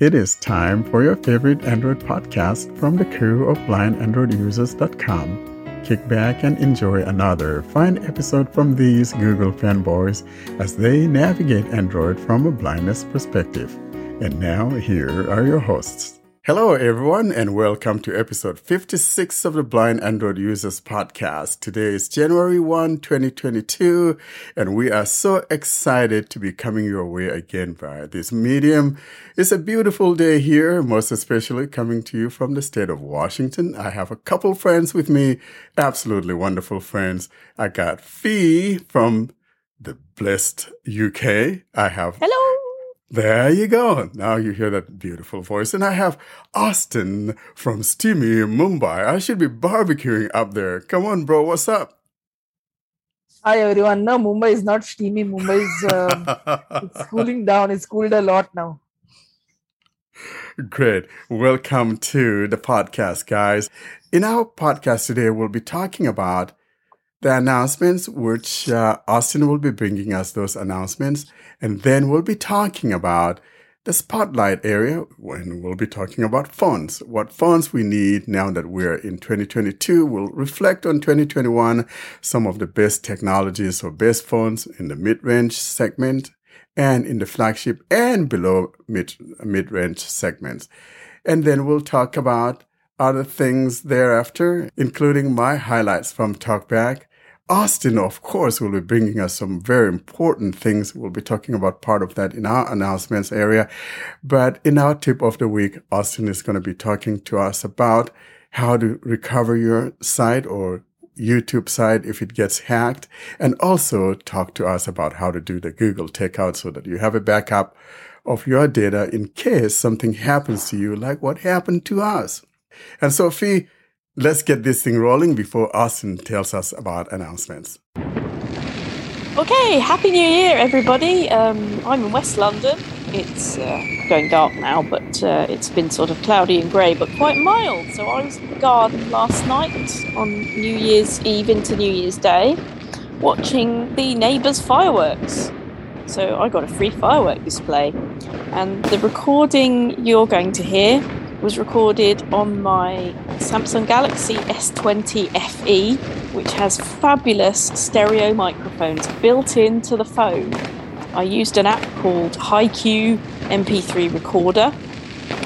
It is time for your favorite Android podcast from the crew of blindandroidusers.com. Kick back and enjoy another fine episode from these Google fanboys as they navigate Android from a blindness perspective. And now, here are your hosts. Hello, everyone, and welcome to episode 56 of the Blind Android Users Podcast. Today is January 1, 2022, and we are so excited to be coming your way again via this medium. It's a beautiful day here, most especially coming to you from the state of Washington. I have a couple friends with me, absolutely wonderful friends. I got Fee from the blessed UK. I have Hello. There you go. Now you hear that beautiful voice. And I have Austin from steamy Mumbai. I should be barbecuing up there. Come on, bro. What's up? Hi everyone. No, Mumbai is not steamy. Mumbai is um, it's cooling down. It's cooled a lot now. Great. Welcome to the podcast, guys. In our podcast today, we'll be talking about the announcements, which uh, Austin will be bringing us those announcements. And then we'll be talking about the spotlight area when we'll be talking about phones, what phones we need now that we're in 2022. We'll reflect on 2021, some of the best technologies or best phones in the mid-range segment and in the flagship and below mid, mid-range segments. And then we'll talk about other things thereafter, including my highlights from TalkBack Austin, of course, will be bringing us some very important things. We'll be talking about part of that in our announcements area. But in our tip of the week, Austin is going to be talking to us about how to recover your site or YouTube site if it gets hacked and also talk to us about how to do the Google takeout so that you have a backup of your data in case something happens to you like what happened to us. And Sophie, let's get this thing rolling before Austin tells us about announcements. Okay, Happy New Year, everybody. Um, I'm in West London. It's uh, going dark now, but uh, it's been sort of cloudy and grey, but quite mild. So I was in the garden last night on New Year's Eve into New Year's Day, watching the neighbours' fireworks. So I got a free firework display, and the recording you're going to hear was recorded on my Samsung Galaxy S20 FE, which has fabulous stereo microphones built into the phone. I used an app called HiQ MP3 Recorder.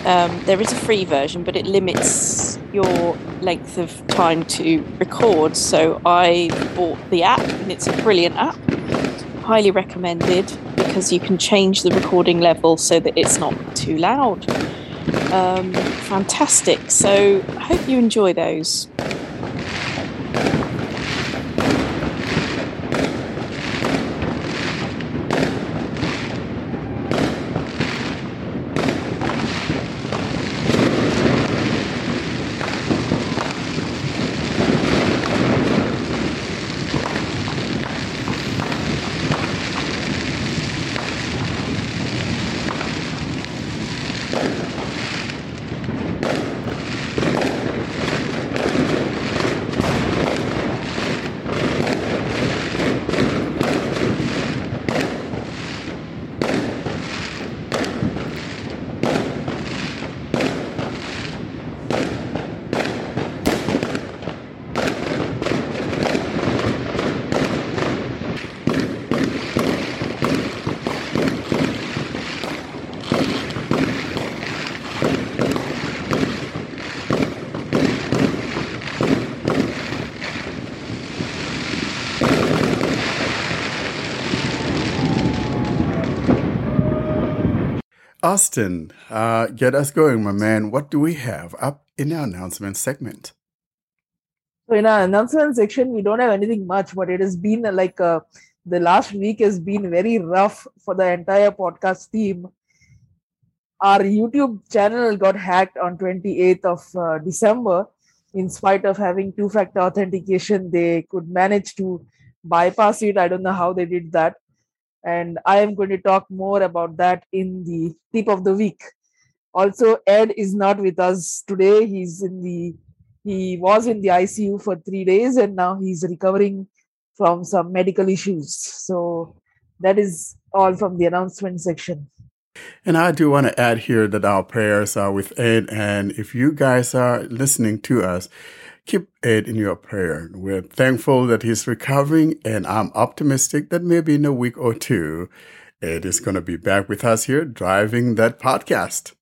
Um, there is a free version, but it limits your length of time to record. So I bought the app, and it's a brilliant app. Highly recommended because you can change the recording level so that it's not too loud um, fantastic. So I hope you enjoy those. Austin, uh, get us going, my man. What do we have up in our announcement segment? So in our announcement section, we don't have anything much, but it has been like uh, the last week has been very rough for the entire podcast team. Our YouTube channel got hacked on 28th of uh, December. In spite of having two-factor authentication, they could manage to bypass it. I don't know how they did that and I am going to talk more about that in the tip of the week. Also, Ed is not with us today. He's in the he was in the ICU for three days and now he's recovering from some medical issues. So that is all from the announcement section. And I do want to add here that our prayers are with Ed. And if you guys are listening to us, keep Ed in your prayer. We're thankful that he's recovering, and I'm optimistic that maybe in a week or two, Ed is going to be back with us here driving that podcast.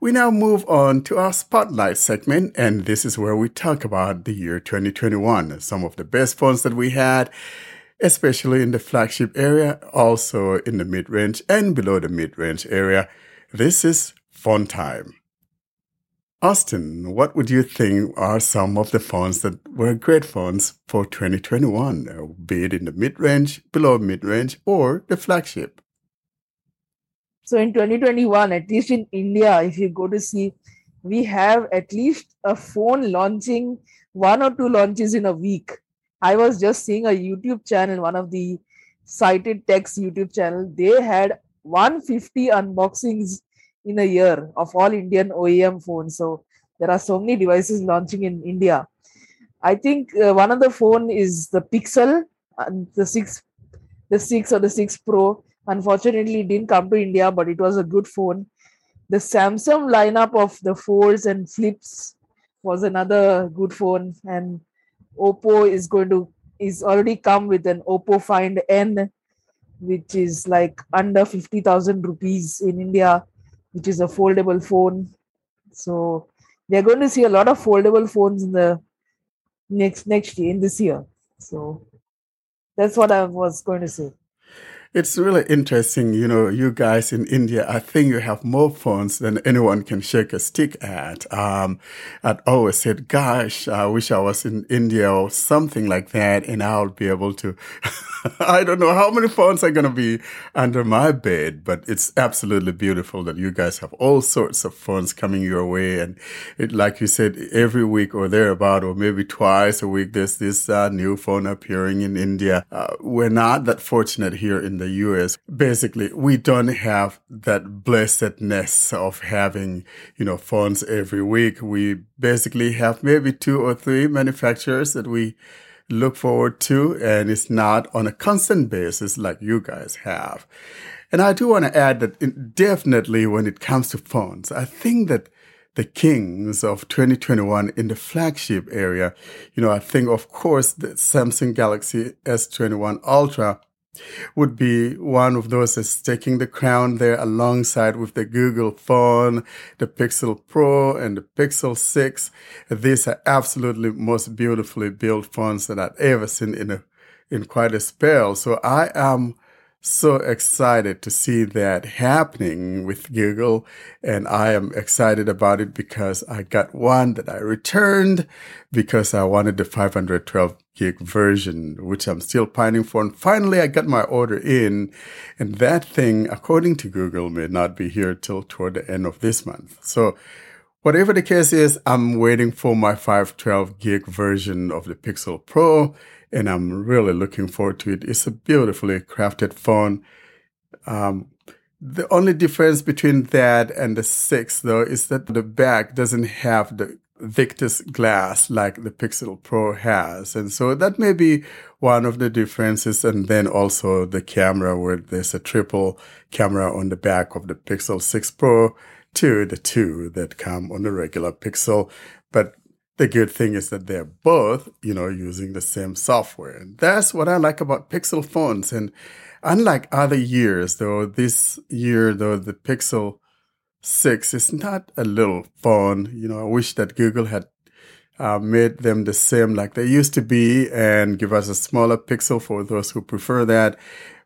We now move on to our spotlight segment, and this is where we talk about the year 2021, some of the best phones that we had, especially in the flagship area, also in the mid range and below the mid range area. This is phone time. Austin, what would you think are some of the phones that were great phones for 2021, uh, be it in the mid range, below mid range, or the flagship? So in 2021, at least in India, if you go to see, we have at least a phone launching one or two launches in a week. I was just seeing a YouTube channel, one of the sighted tech's YouTube channel. They had 150 unboxings in a year of all Indian OEM phones. So there are so many devices launching in India. I think uh, one of the phone is the Pixel, and the six, the six or the six Pro. Unfortunately, didn't come to India, but it was a good phone. The Samsung lineup of the folds and flips was another good phone, and Oppo is going to is already come with an Oppo Find N, which is like under fifty thousand rupees in India which is a foldable phone. So we are going to see a lot of foldable phones in the next next year in this year. So that's what I was going to say. It's really interesting. You know, you guys in India, I think you have more phones than anyone can shake a stick at. Um, I'd always said, gosh, I wish I was in India or something like that and I'll be able to, I don't know how many phones are going to be under my bed, but it's absolutely beautiful that you guys have all sorts of phones coming your way. And it, like you said, every week or thereabout, or maybe twice a week, there's this uh, new phone appearing in India. Uh, we're not that fortunate here in the US, basically, we don't have that blessedness of having, you know, phones every week. We basically have maybe two or three manufacturers that we look forward to, and it's not on a constant basis like you guys have. And I do want to add that definitely when it comes to phones, I think that the kings of 2021 in the flagship area, you know, I think of course the Samsung Galaxy S21 Ultra would be one of those that's taking the crown there alongside with the Google phone, the Pixel Pro and the Pixel 6. These are absolutely most beautifully built phones that I've ever seen in a, in quite a spell. So I am so excited to see that happening with Google. And I am excited about it because I got one that I returned because I wanted the 512 gig version, which I'm still pining for. And finally, I got my order in. And that thing, according to Google, may not be here till toward the end of this month. So whatever the case is, I'm waiting for my 512 gig version of the Pixel Pro and I'm really looking forward to it. It's a beautifully crafted phone. Um, the only difference between that and the six, though, is that the back doesn't have the Victus glass like the Pixel Pro has. And so that may be one of the differences. And then also the camera where there's a triple camera on the back of the Pixel 6 Pro to the two that come on the regular Pixel. But the good thing is that they're both, you know, using the same software. And that's what I like about Pixel phones. And unlike other years, though, this year, though, the Pixel 6 is not a little phone. You know, I wish that Google had uh, made them the same like they used to be and give us a smaller Pixel for those who prefer that.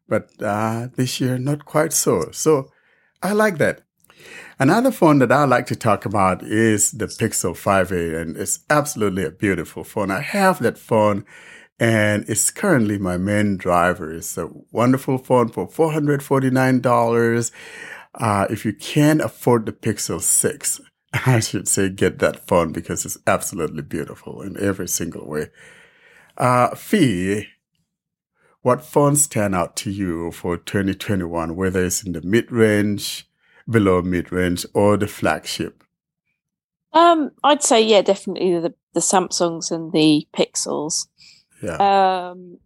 But uh, this year, not quite so. So I like that. Another phone that I like to talk about is the Pixel 5a, and it's absolutely a beautiful phone. I have that phone, and it's currently my main driver. It's a wonderful phone for $449. Uh, if you can afford the Pixel 6, I should say get that phone because it's absolutely beautiful in every single way. Uh, Fee, what phones stand out to you for 2021, whether it's in the mid range, below mid range or the flagship? Um, I'd say yeah, definitely the the Samsungs and the Pixels. Yeah. Um,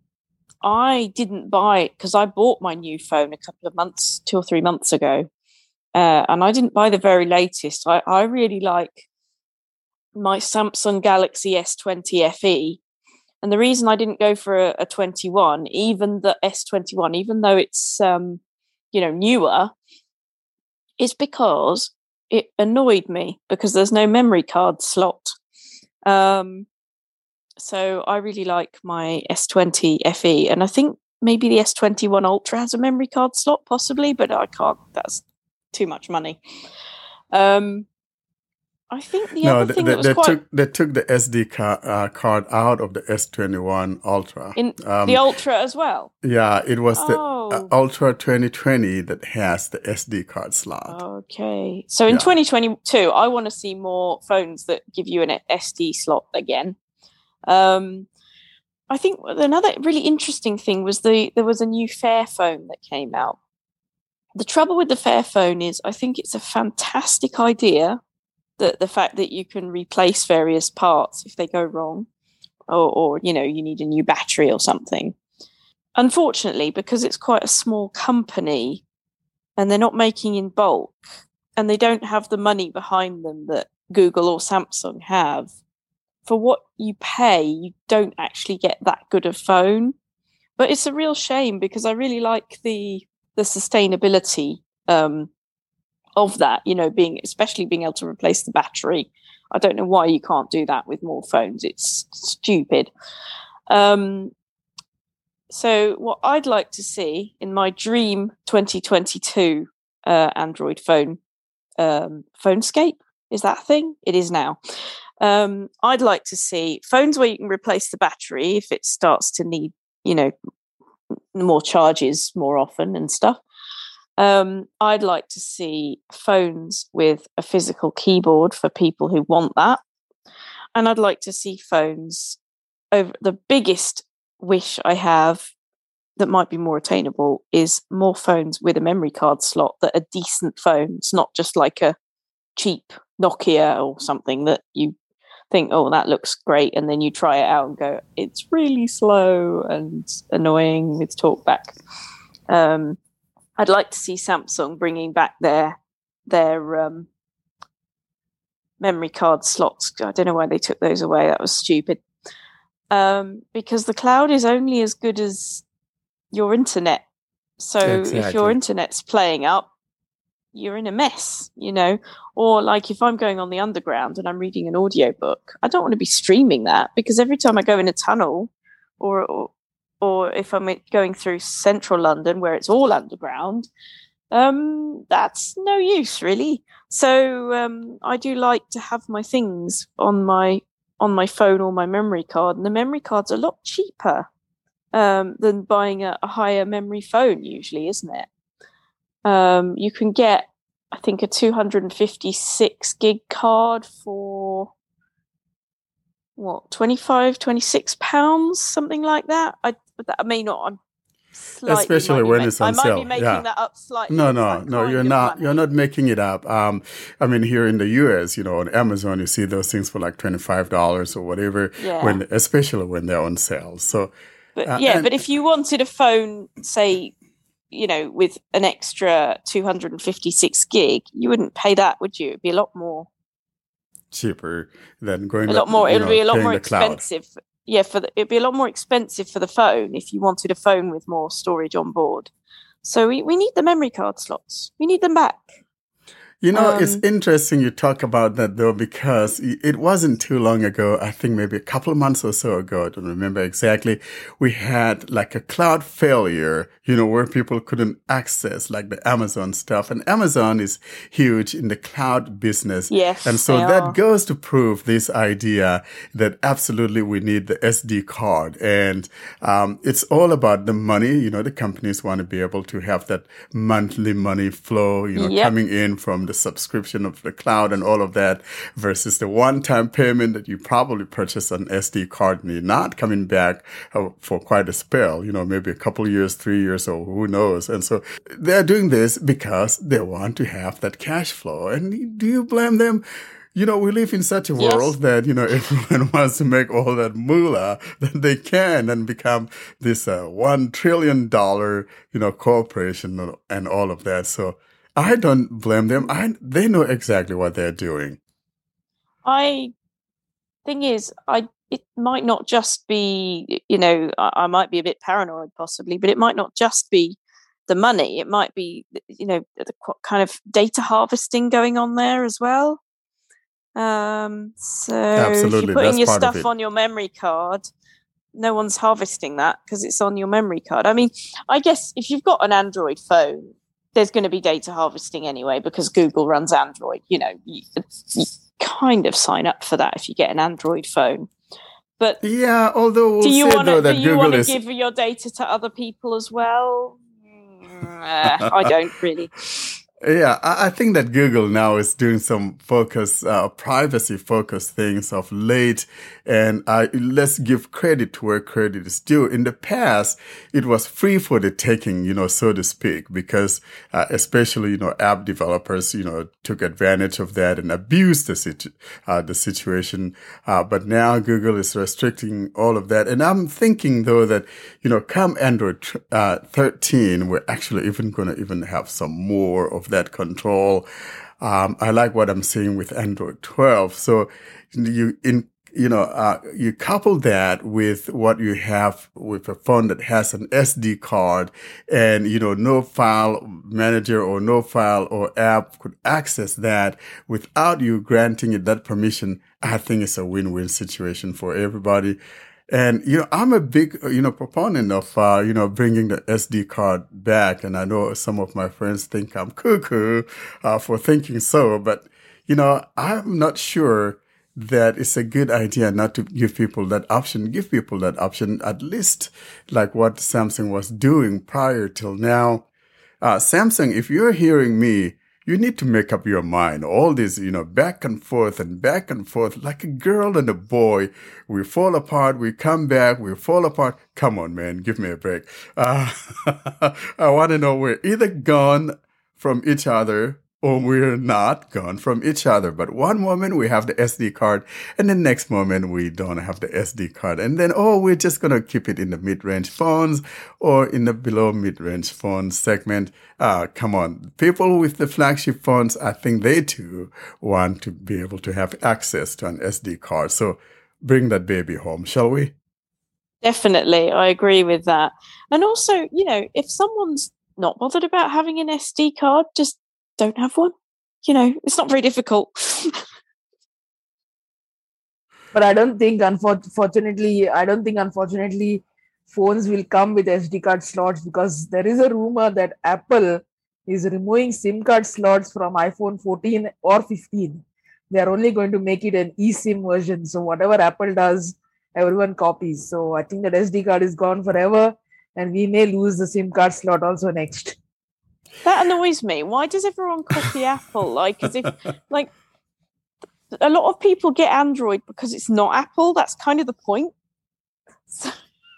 I didn't buy it because I bought my new phone a couple of months, two or three months ago, uh, and I didn't buy the very latest. I, I really like my Samsung Galaxy S20 FE. And the reason I didn't go for a, a 21, even the S21, even though it's um, you know newer, is because it annoyed me because there's no memory card slot. Um, so I really like my S20 FE, and I think maybe the S21 Ultra has a memory card slot, possibly, but I can't. That's too much money. Um, I think the no, other thing they, that was they quite took they took the SD car, uh, card out of the S21 Ultra. in Um, the Ultra as well. yeah, it was the Oh. uh, Ultra 2020 that has the SD card slot. Okay. So in Yeah. 2022, I want to see more phones that give you an SD slot again. Um, I think another really interesting thing was the there was a new Fairphone that came out. The trouble with the Fairphone is I think it's a fantastic idea that the fact that you can replace various parts if they go wrong or, or you know you need a new battery or something. Unfortunately, because it's quite a small company and they're not making in bulk and they don't have the money behind them that Google or Samsung have, for what you pay, you don't actually get that good a phone. But it's a real shame because I really like the the sustainability um, of that. You know, being especially being able to replace the battery. I don't know why you can't do that with more phones. It's stupid. Um, so, what I'd like to see in my dream 2022 uh, Android phone, um, Phonescape, is that thing? It is now. Um, I'd like to see phones where you can replace the battery if it starts to need, you know, more charges more often and stuff. Um, I'd like to see phones with a physical keyboard for people who want that. And I'd like to see phones over the biggest wish I have that might be more attainable is more phones with a memory card slot that are decent phones, not just like a cheap Nokia or something that you think, oh, that looks great, and then you try it out and go, it's really slow and annoying with talkback. Um, I'd like to see Samsung bringing back their their um, memory card slots. I don't know why they took those away. That was stupid. Um, because the cloud is only as good as your internet. So if your internet's playing up, you're in a mess, you know. Or like if I'm going on the underground and I'm reading an audiobook, I don't want to be streaming that because every time I go in a tunnel or or, or if I'm going through central London where it's all underground, um, that's no use really. So um, I do like to have my things on my on my phone or my memory card, and the memory card's a lot cheaper um, than buying a, a higher memory phone usually, isn't it? Um, you can get, I think, a 256 gig card for what 25 26 pounds something like that i but that may not i'm Especially when it's on i might sale, be making yeah. that up slightly No, no, no. You're not. money. You're not making it up. Um, I mean, here in the U.S., you know, on Amazon, you see those things for like twenty five dollars or whatever. Yeah. When, especially when they're on sale. So But Uh, yeah, and- but if you wanted a phone, say, you know, with an extra 256 gig, you wouldn't pay that, would you? It'd be a lot more, cheaper than going. a lot more. It'd know, be a lot more cloud. expensive. Yeah, for the, it'd be a lot more expensive for the phone if you wanted a phone with more storage on board. So we, we need the memory card slots. We need them back. You know, it's Um, interesting you talk about that though, because it wasn't too long ago, I think maybe a couple of months or so ago, I don't remember exactly, we had like a cloud failure, you know, where people couldn't access like the Amazon stuff. And Amazon is huge in the cloud business. Yes, And so that are. goes to prove this idea that absolutely we need the SD card. And um, it's all about the money. You know, the companies want to be able to have that monthly money flow, you know, Yep. coming in from the subscription of the cloud and all of that versus the one time payment that you probably purchased an SD card and you're not coming back uh, for quite a spell, you know, maybe a couple years, three years, or who knows. And so they're doing this because they want to have that cash flow. And do you blame them? you know, we live in such a Yes. world that, you know, everyone wants to make all that moolah that they can and become this uh, one trillion dollar, you know, corporation and all of that. So I don't blame them. I, they know exactly what they're doing. I thing is, I it might not just be you know I, I might be a bit paranoid possibly, but it might not just be the money. It might be you know the kind of data harvesting going on there as well. Um, so if you're putting that's your stuff on your memory card, no one's harvesting that because it's on your memory card. I mean, I guess if you've got an Android phone, there's going to be data harvesting anyway because Google runs Android. You know, you, you kind of sign up for that if you get an Android phone. But Yeah, although we'll do you want to? Do you Google want to is give your data to other people as well? Mm, eh, I don't really. Yeah, I, think that Google now is doing some focus, uh, privacy focused things of late. And uh, let's give credit to where credit is due. In the past, it was free for the taking, you know, so to speak, because uh, especially, you know, app developers, you know, took advantage of that and abused the, situ- uh, the situation. Uh, but now Google is restricting all of that. And I'm thinking though that, you know, come Android uh, 13, we're actually even going to even have some more of that control. Um, I like what I'm seeing with Android 12. So you in you know, uh, you couple that with what you have with a phone that has an SD card and, you know, no file manager or no file or app could access that without you granting it that permission. I think it's a win-win situation for everybody. And, you know, I'm a big, you know, proponent of, uh, you know, bringing the SD card back. And I know some of my friends think I'm cuckoo, uh, for thinking so, but, you know, I'm not sure that it's a good idea not to give people that option. Give people that option, at least like what Samsung was doing prior till now. Uh, Samsung, if you're hearing me, you need to make up your mind. All this, you know, back and forth and back and forth, like a girl and a boy. We fall apart, we come back, we fall apart. Come on, man, give me a break. Uh, I want to know we're either gone from each other or we're not gone from each other. But one moment we have the SD card, and the next moment we don't have the SD card. And then, oh, we're just going to keep it in the mid range phones or in the below mid range phone segment. Uh, come on. People with the flagship phones, I think they too want to be able to have access to an SD card. So bring that baby home, shall we? Definitely, I agree with that. And also, you know, if someone's not bothered about having an SD card, just don't have one. You know, it's not very difficult. But I don't think, unfortunately, I don't think, unfortunately, phones will come with SD card slots because there is a rumor that Apple is removing SIM card slots from iPhone 14 or 15. They are only going to make it an eSIM version. So whatever Apple does, everyone copies. So I think that SD card is gone forever, and we may lose the SIM card slot also next. That annoys me. Why does everyone copy Apple? Like, as if, like, a lot of people get Android because it's not Apple. That's kind of the point. So,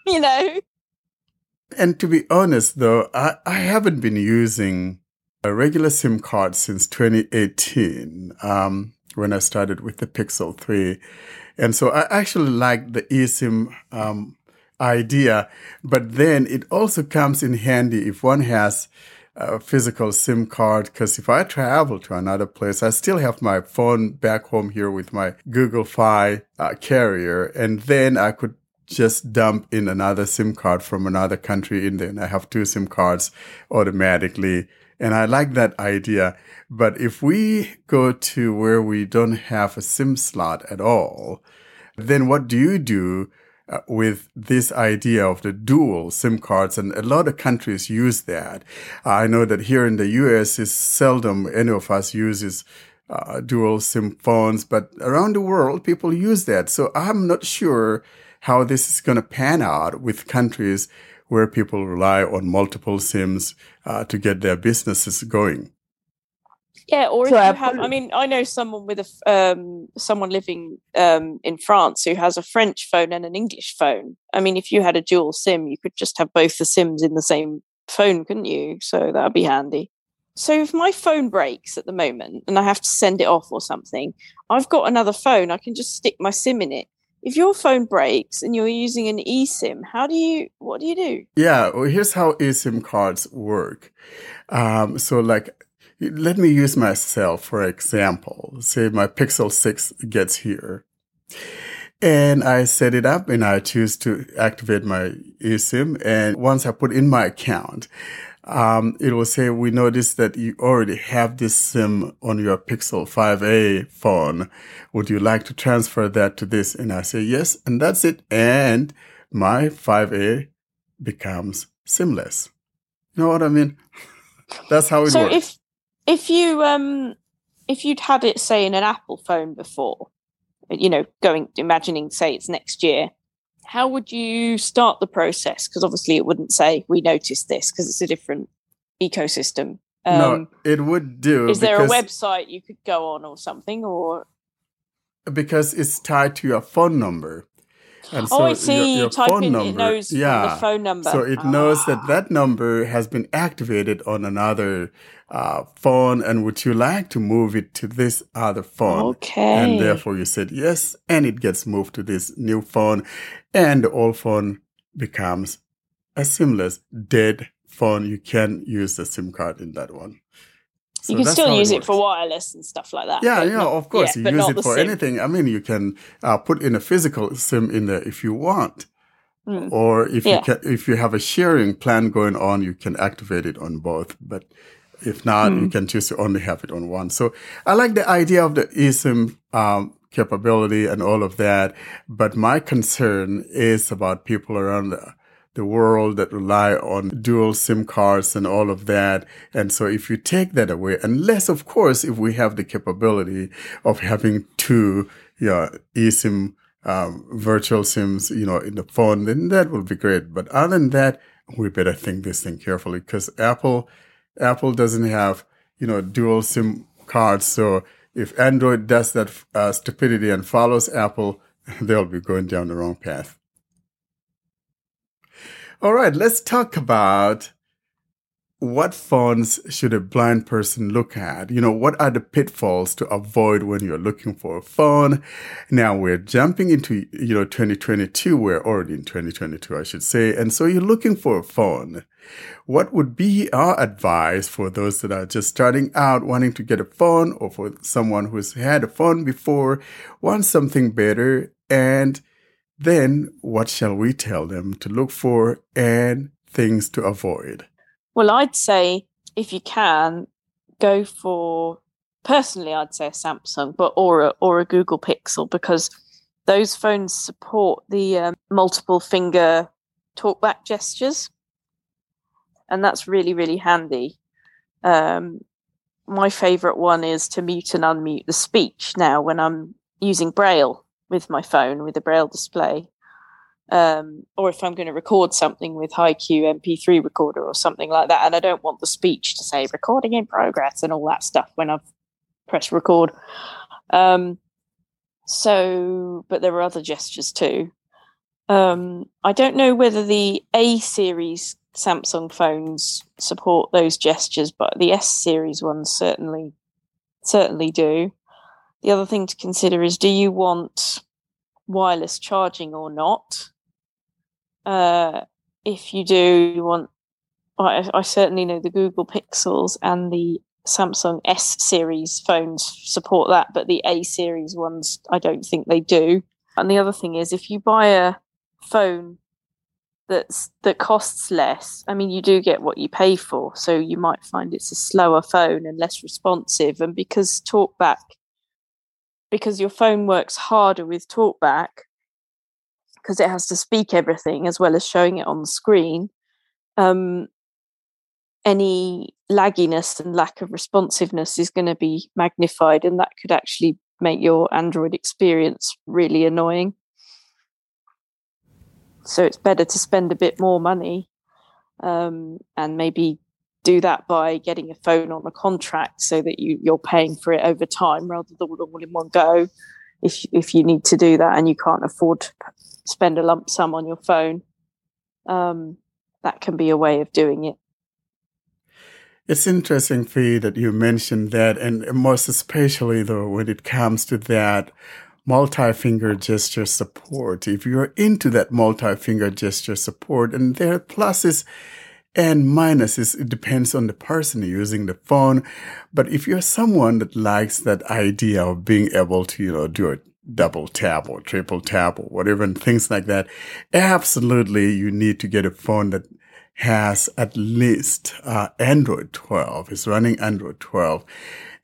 you know, And to be honest, though, I, I haven't been using a regular SIM card since 2018 um, when I started with the Pixel 3. And so I actually like the eSIM um, idea, but then it also comes in handy if one has a physical SIM card. Because if I travel to another place, I still have my phone back home here with my Google Fi uh, carrier, and then I could just dump in another SIM card from another country and I have two SIM cards automatically. And I like that idea. But if we go to where we don't have a SIM slot at all, then what do you do uh, with this idea of the dual SIM cards? And a lot of countries use that. I know that here in the US, it's seldom any of us uses uh, dual SIM phones, but around the world, people use that. So I'm not sure how this is going to pan out with countries where people rely on multiple SIMs uh, to get their businesses going. Yeah, or So if you have, Apple- I mean, I know someone with a um, someone living um, in France who has a French phone and an English phone. I mean, if you had a dual SIM, you could just have both the SIMs in the same phone, couldn't you? So that would be handy. so if my phone breaks at the moment and I have to send it off or something, I've got another phone. I can just stick my SIM in it. If your phone breaks and you're using an eSIM, how do you? What do you do? Yeah, well, here's how eSIM cards work. Um, so, like, let me use myself for example. Say my Pixel Six gets here, and I set it up, and I choose to activate my eSIM. And once I put in my account, um, it will say, we noticed that you already have this SIM on your Pixel 5a phone. Would you like to transfer that to this? And I say, yes. And that's it. And my 5a becomes SIMless. You know what I mean? that's how it so works. if if you um if you'd had it say in an Apple phone before, you know, going imagining say it's next year, how would you start the process? Because obviously it wouldn't say we noticed this because it's a different ecosystem. Um, no, it would do. is there a website you could go on or something? Or because it's tied to your phone number. And oh, I your- see. your you type phone in, number- it knows yeah. the phone number. So it knows that Ah. that number has been activated on another uh, phone, and would you like to move it to this other phone? Okay. And therefore, you said yes, and it gets moved to this new phone, and the old phone becomes a SIMless dead phone. You can use the SIM card in that one. So you can still use it, works. for wireless and stuff like that. Yeah, yeah, not- of course. yeah, you use it for SIM. anything. I mean, you can uh, put in a physical SIM in there if you want, Mm. or if Yeah. you can, if you have a sharing plan going on, you can activate it on both. But if not, Hmm. you can choose to only have it on one. So I like the idea of the eSIM um, capability and all of that. But my concern is about people around the the world that rely on dual SIM cards and all of that. And so if you take that away, unless of course, if we have the capability of having two, yeah, eSIM, um, virtual SIMs, you know, in the phone, then that will be great. But other than that, we better think this thing carefully because Apple, Apple doesn't have, you know, dual SIM cards. So if Android does that uh, stupidity and follows Apple, they'll be going down the wrong path. All right, let's talk about what phones should a blind person look at? You know, what are the pitfalls to avoid when you're looking for a phone? Now we're jumping into, you know, 2022. We're already in 2022, I should say. And so you're looking for a phone. What would be our advice for those that are just starting out wanting to get a phone or for someone who's had a phone before, wants something better? And then what shall we tell them to look for and things to avoid? Well, I'd say if you can, go for personally, I'd say a Samsung, but or a or a Google Pixel because those phones support the um, multiple finger talkback gestures, and that's really really handy. Um, my favorite one is to mute and unmute the speech now when I'm using Braille with my phone with a Braille display um, or if I'm going to record something with HiQ MP3 recorder or something like that, and I don't want the speech to say recording in progress and all that stuff when I've pressed record. Um, so, but there are other gestures too. Um, I don't know whether the A series Samsung phones support those gestures, but the S series ones certainly certainly do. The other thing to consider is do you want wireless charging or not? Uh, if you do, you want. I, I certainly know the Google Pixels and the Samsung S series phones support that, but the A series ones, I don't think they do. And the other thing is, if you buy a phone that's that costs less, I mean, you do get what you pay for. So you might find it's a slower phone and less responsive. And because TalkBack, because your phone works harder with TalkBack, because it has to speak everything as well as showing it on the screen. Um, any lagginess and lack of responsiveness is going to be magnified, and that could actually make your Android experience really annoying. So it's better to spend a bit more money um, and maybe do that by getting a phone on a contract so that you, you're paying for it over time rather than all in one go. If if you need to do that and you can't afford to spend a lump sum on your phone, um, that can be a way of doing it. It's interesting, Fee, that you mentioned that, and most especially though when it comes to that multi-finger gesture support. If you're into that multi-finger gesture support, and there are pluses and minuses, it depends on the person using the phone. But if you're someone that likes that idea of being able to, you know, do a double tap or triple tap or whatever and things like that, absolutely you need to get a phone that has at least uh, Android 12, is running Android 12.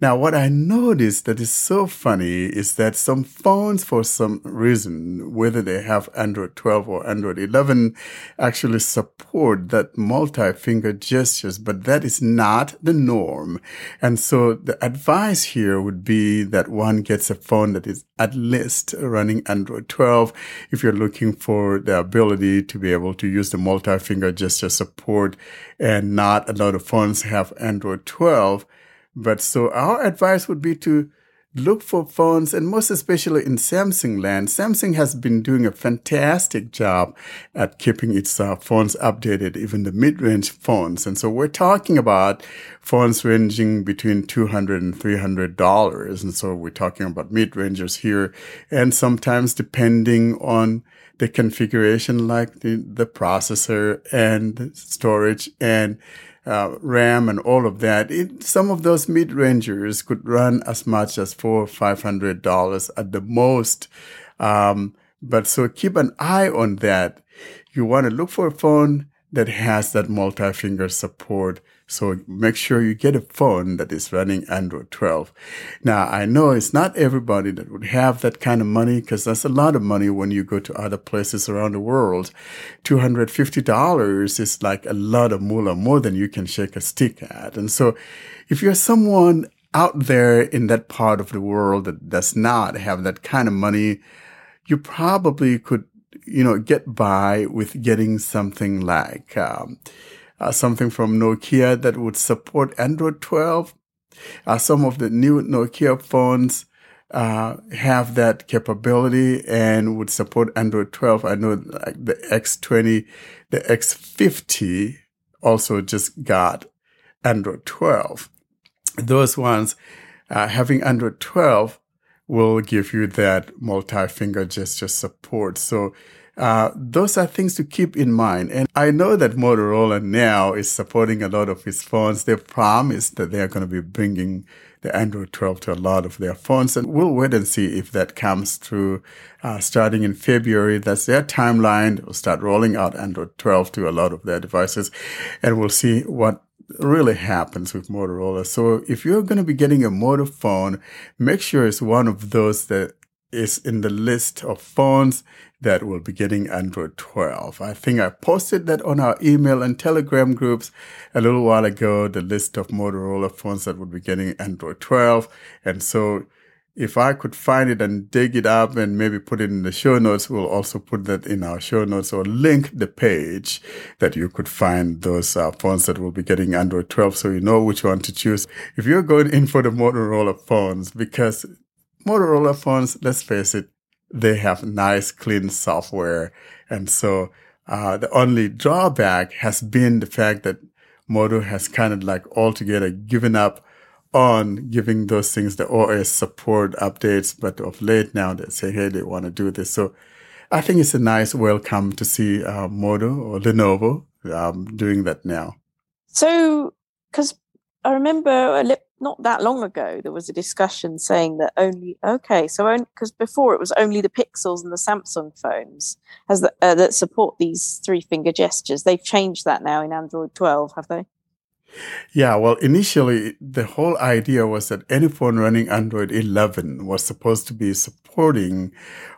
Now, what I noticed that is so funny is that some phones, for some reason, whether they have Android 12 or Android 11, actually support that multi-finger gestures, but that is not the norm. And so the advice here would be that one gets a phone that is at least running Android 12 if you're looking for the ability to be able to use the multi-finger gesture support and not a lot of phones have Android 12 but so our advice would be to look for phones and most especially in Samsung land. Samsung has been doing a fantastic job at keeping its uh, phones updated, even the mid-range phones. And so we're talking about phones ranging between 200 and 300 dollars. And so we're talking about mid-rangers here and sometimes depending on the configuration like the, the processor and storage and uh, RAM and all of that, it, some of those mid rangers could run as much as four or five hundred dollars at the most. Um, but so keep an eye on that. You want to look for a phone that has that multi finger support so make sure you get a phone that is running Android 12. Now, I know it's not everybody that would have that kind of money because that's a lot of money when you go to other places around the world. $250 is like a lot of moolah, more than you can shake a stick at. And so if you're someone out there in that part of the world that does not have that kind of money, you probably could, you know, get by with getting something like, um, uh, something from Nokia that would support Android 12. Uh, some of the new Nokia phones uh, have that capability and would support Android 12. I know like the X20, the X50 also just got Android 12. Those ones uh, having Android 12 will give you that multi-finger gesture support. So uh, those are things to keep in mind. And I know that Motorola now is supporting a lot of its phones. They've promised that they're going to be bringing the Android 12 to a lot of their phones. And we'll wait and see if that comes through uh, starting in February. That's their timeline. They'll start rolling out Android 12 to a lot of their devices. And we'll see what really happens with Motorola. So if you're going to be getting a Moto phone, make sure it's one of those that is in the list of phones that will be getting Android 12. I think I posted that on our email and Telegram groups a little while ago, the list of Motorola phones that would be getting Android 12. And so if I could find it and dig it up and maybe put it in the show notes, we'll also put that in our show notes or link the page that you could find those uh, phones that will be getting Android 12 so you know which one to choose. If you're going in for the Motorola phones, because Motorola phones, let's face it, they have nice, clean software. And so, uh, the only drawback has been the fact that Moto has kind of like altogether given up on giving those things the OS support updates. But of late now they say, hey, they want to do this. So I think it's a nice welcome to see uh, Moto or Lenovo um, doing that now. So, because I remember not that long ago there was a discussion saying that only okay so because before it was only the pixels and the samsung phones the, uh, that support these three finger gestures. They've changed that now in android 12 have they yeah, well, initially, the whole idea was that any phone running Android 11 was supposed to be supporting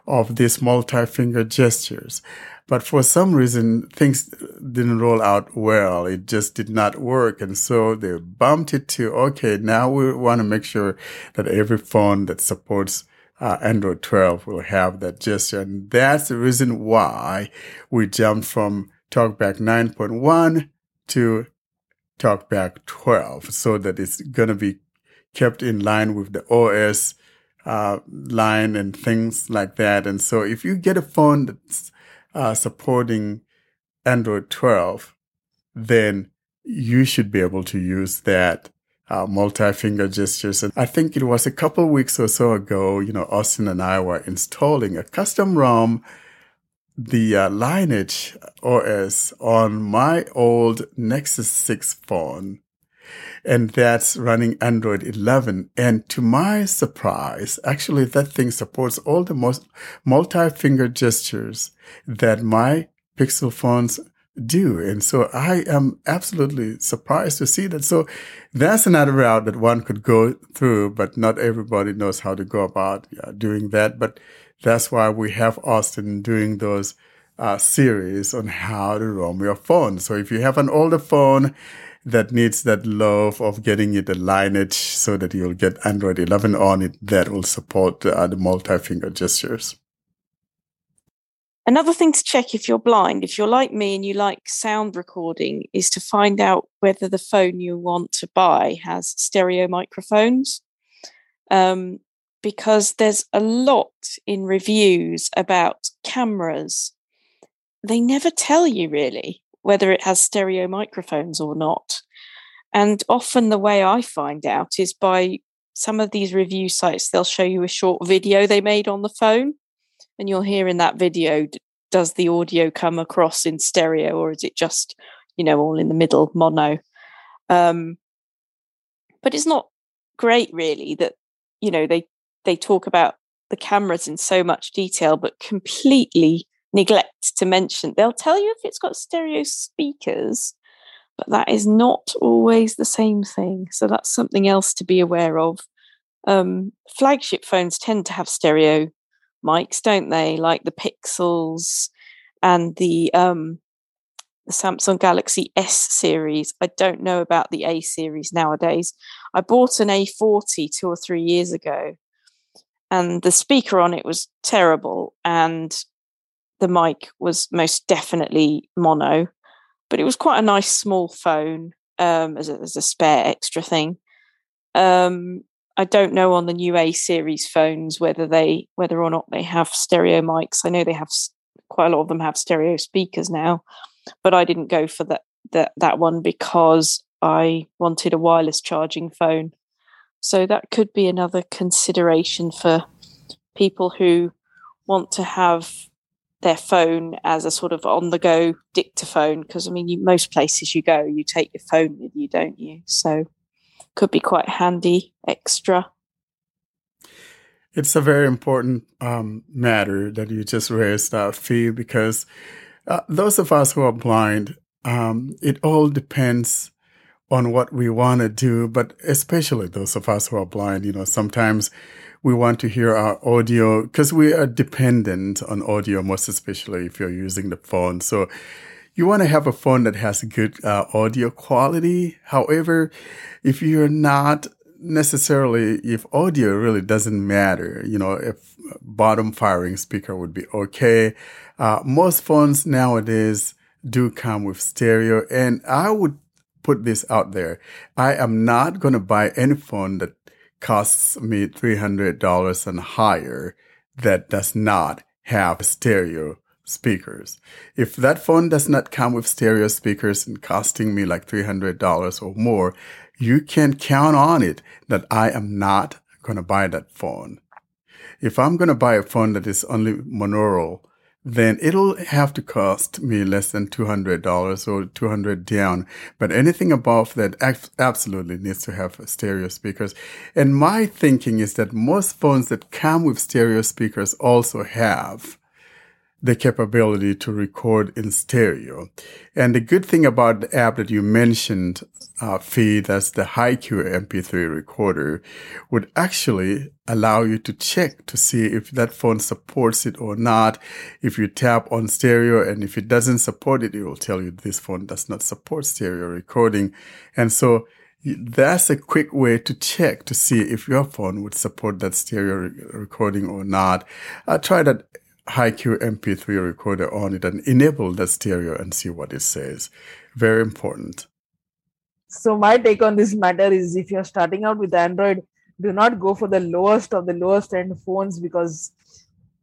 of these multi-finger gestures. But for some reason, things didn't roll out well. It just did not work. And so they bumped it to, okay, now we want to make sure that every phone that supports uh, Android 12 will have that gesture. And that's the reason why we jumped from TalkBack 9.1 to TalkBack 12 so that it's going to be kept in line with the OS uh, line and things like that. And so if you get a phone that's uh, supporting Android 12, then you should be able to use that uh, multi-finger gestures. And I think it was a couple weeks or so ago, you know, Austin and I were installing a custom ROM, the uh, Lineage OS on my old Nexus 6 phone. And that's running Android 11. And to my surprise, actually that thing supports all the most multi-finger gestures that my Pixel phones do. And so I am absolutely surprised to see that. So that's another route that one could go through, but not everybody knows how to go about yeah, doing that. But that's why we have Austin doing those uh, series on how to ROM your phone. So if you have an older phone that needs that love of getting it aligned so that you'll get Android 11 on it, that will support uh, the multi-finger gestures. Another thing to check if you're blind, if you're like me and you like sound recording, is to find out whether the phone you want to buy has stereo microphones. Um, because there's a lot in reviews about cameras. They never tell you really whether it has stereo microphones or not. And often the way I find out is by some of these review sites, they'll show you a short video they made on the phone and you'll hear in that video does the audio come across in stereo or is it just you know all in the middle mono um but it's not great really that you know they they talk about the cameras in so much detail but completely neglect to mention they'll tell you if it's got stereo speakers but that is not always the same thing so that's something else to be aware of um, flagship phones tend to have stereo mics, don't they? Like the Pixels and the um, the Samsung Galaxy S series. I don't know about the A series nowadays. I bought an A40 two or three years ago, and the speaker on it was terrible, and the mic was most definitely mono. But it was quite a nice small phone um, as, a, as a spare extra thing. Um, I don't know on the new A series phones whether they whether or not they have stereo mics. I know they have quite a lot of them have stereo speakers now, but I didn't go for that that that one because I wanted a wireless charging phone. So that could be another consideration for people who want to have their phone as a sort of on the go dictaphone because I mean you, most places you go you take your phone with you don't you so could be quite handy extra. It's a very important um, matter that you just raised, uh, Fee, because uh, those of us who are blind, um, it all depends on what we want to do, but especially those of us who are blind, you know, sometimes we want to hear our audio because we are dependent on audio, most especially if you're using the phone. So you want to have a phone that has good uh, audio quality. However, if you're not necessarily, if audio really doesn't matter, you know, if bottom firing speaker would be okay. Uh, most phones nowadays do come with stereo and I would put this out there. I am not going to buy any phone that costs me $300 and higher that does not have stereo speakers. If that phone does not come with stereo speakers and costing me like $300 or more, you can count on it that I am not going to buy that phone. If I'm going to buy a phone that is only monaural, then it'll have to cost me less than $200 or 200 down. But anything above that absolutely needs to have stereo speakers. And my thinking is that most phones that come with stereo speakers also have the capability to record in stereo. And the good thing about the app that you mentioned, uh, Fee, that's the HiQ MP3 recorder, would actually allow you to check to see if that phone supports it or not. If you tap on stereo and if it doesn't support it, it will tell you this phone does not support stereo recording. And so that's a quick way to check to see if your phone would support that stereo re- recording or not. Uh, try that HiQ MP3 recorder on it and enable the stereo and see what it says. Very important. So my take on this matter is if you're starting out with Android, do not go for the lowest of the lowest end phones because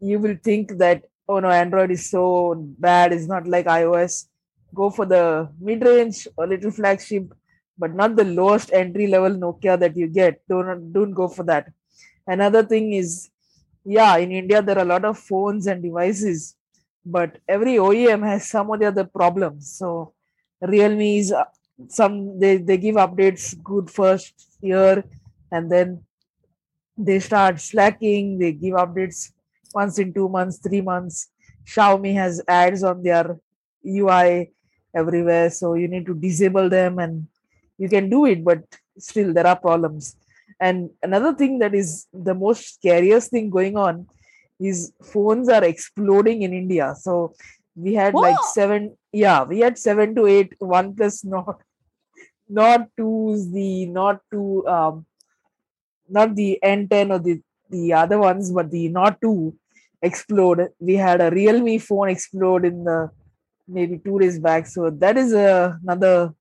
you will think that oh no, Android is so bad, it's not like iOS. go for the mid-range or little flagship, but not the lowest entry level Nokia that you get. Don't don't go for that. Another thing is, yeah, in India there are a lot of phones and devices, but every OEM has some of the other problems. So Realme is uh, some they, they give updates good first year and then they start slacking they give updates once in two months three months xiaomi has ads on their ui everywhere so you need to disable them and you can do it but still there are problems and another thing that is the most scariest thing going on is phones are exploding in india. So we had like seven yeah we had seven to eight OnePlus not Nord twos the Nord two um not the n10 or the the other ones but the Nord two explode. We had a realme phone explode in the maybe two days back. So that is a, another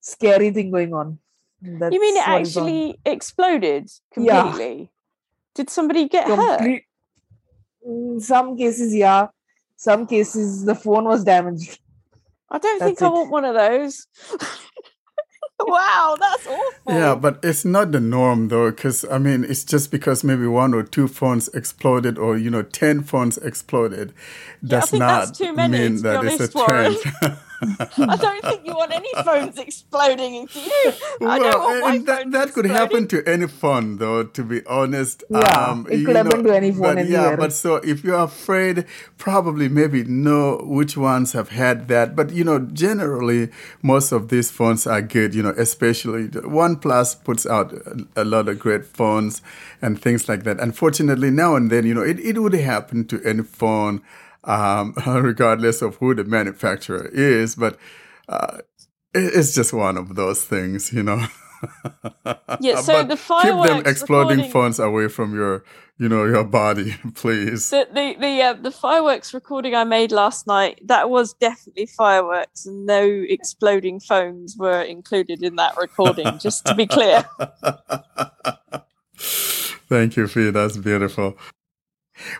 scary thing going on That's you mean it what is on. actually exploded Yeah. completely? Did somebody get hurt? In some cases yeah some cases the phone was damaged I don't think That's I want one of those. wow, that's awful. Yeah, but it's not the norm though, because I mean, it's just because maybe one or two phones exploded, or you know, ten phones exploded, does think not that's too many, mean to be that it's a trend. I don't think you want any phones exploding. Do you? I well, don't want my that, phone that could happen to any phone, though. To be honest, Um, Yeah, it could you happen to any phone But yeah, anywhere. but so if you're afraid, probably maybe know which ones have had that. But you know, generally, most of these phones are good. You know, especially the OnePlus puts out a, a lot of great phones and things like that. Unfortunately, now and then, you know, it, it would happen to any phone, um, regardless of who the manufacturer is. But uh, it's just one of those things, you know. Yeah, so But the keep them exploding recording- phones away from your, you know, your body, please. The the the, uh, the fireworks recording I made last night that was definitely fireworks, and no exploding phones were included in that recording. just to be clear. Thank you, Fee. That's beautiful.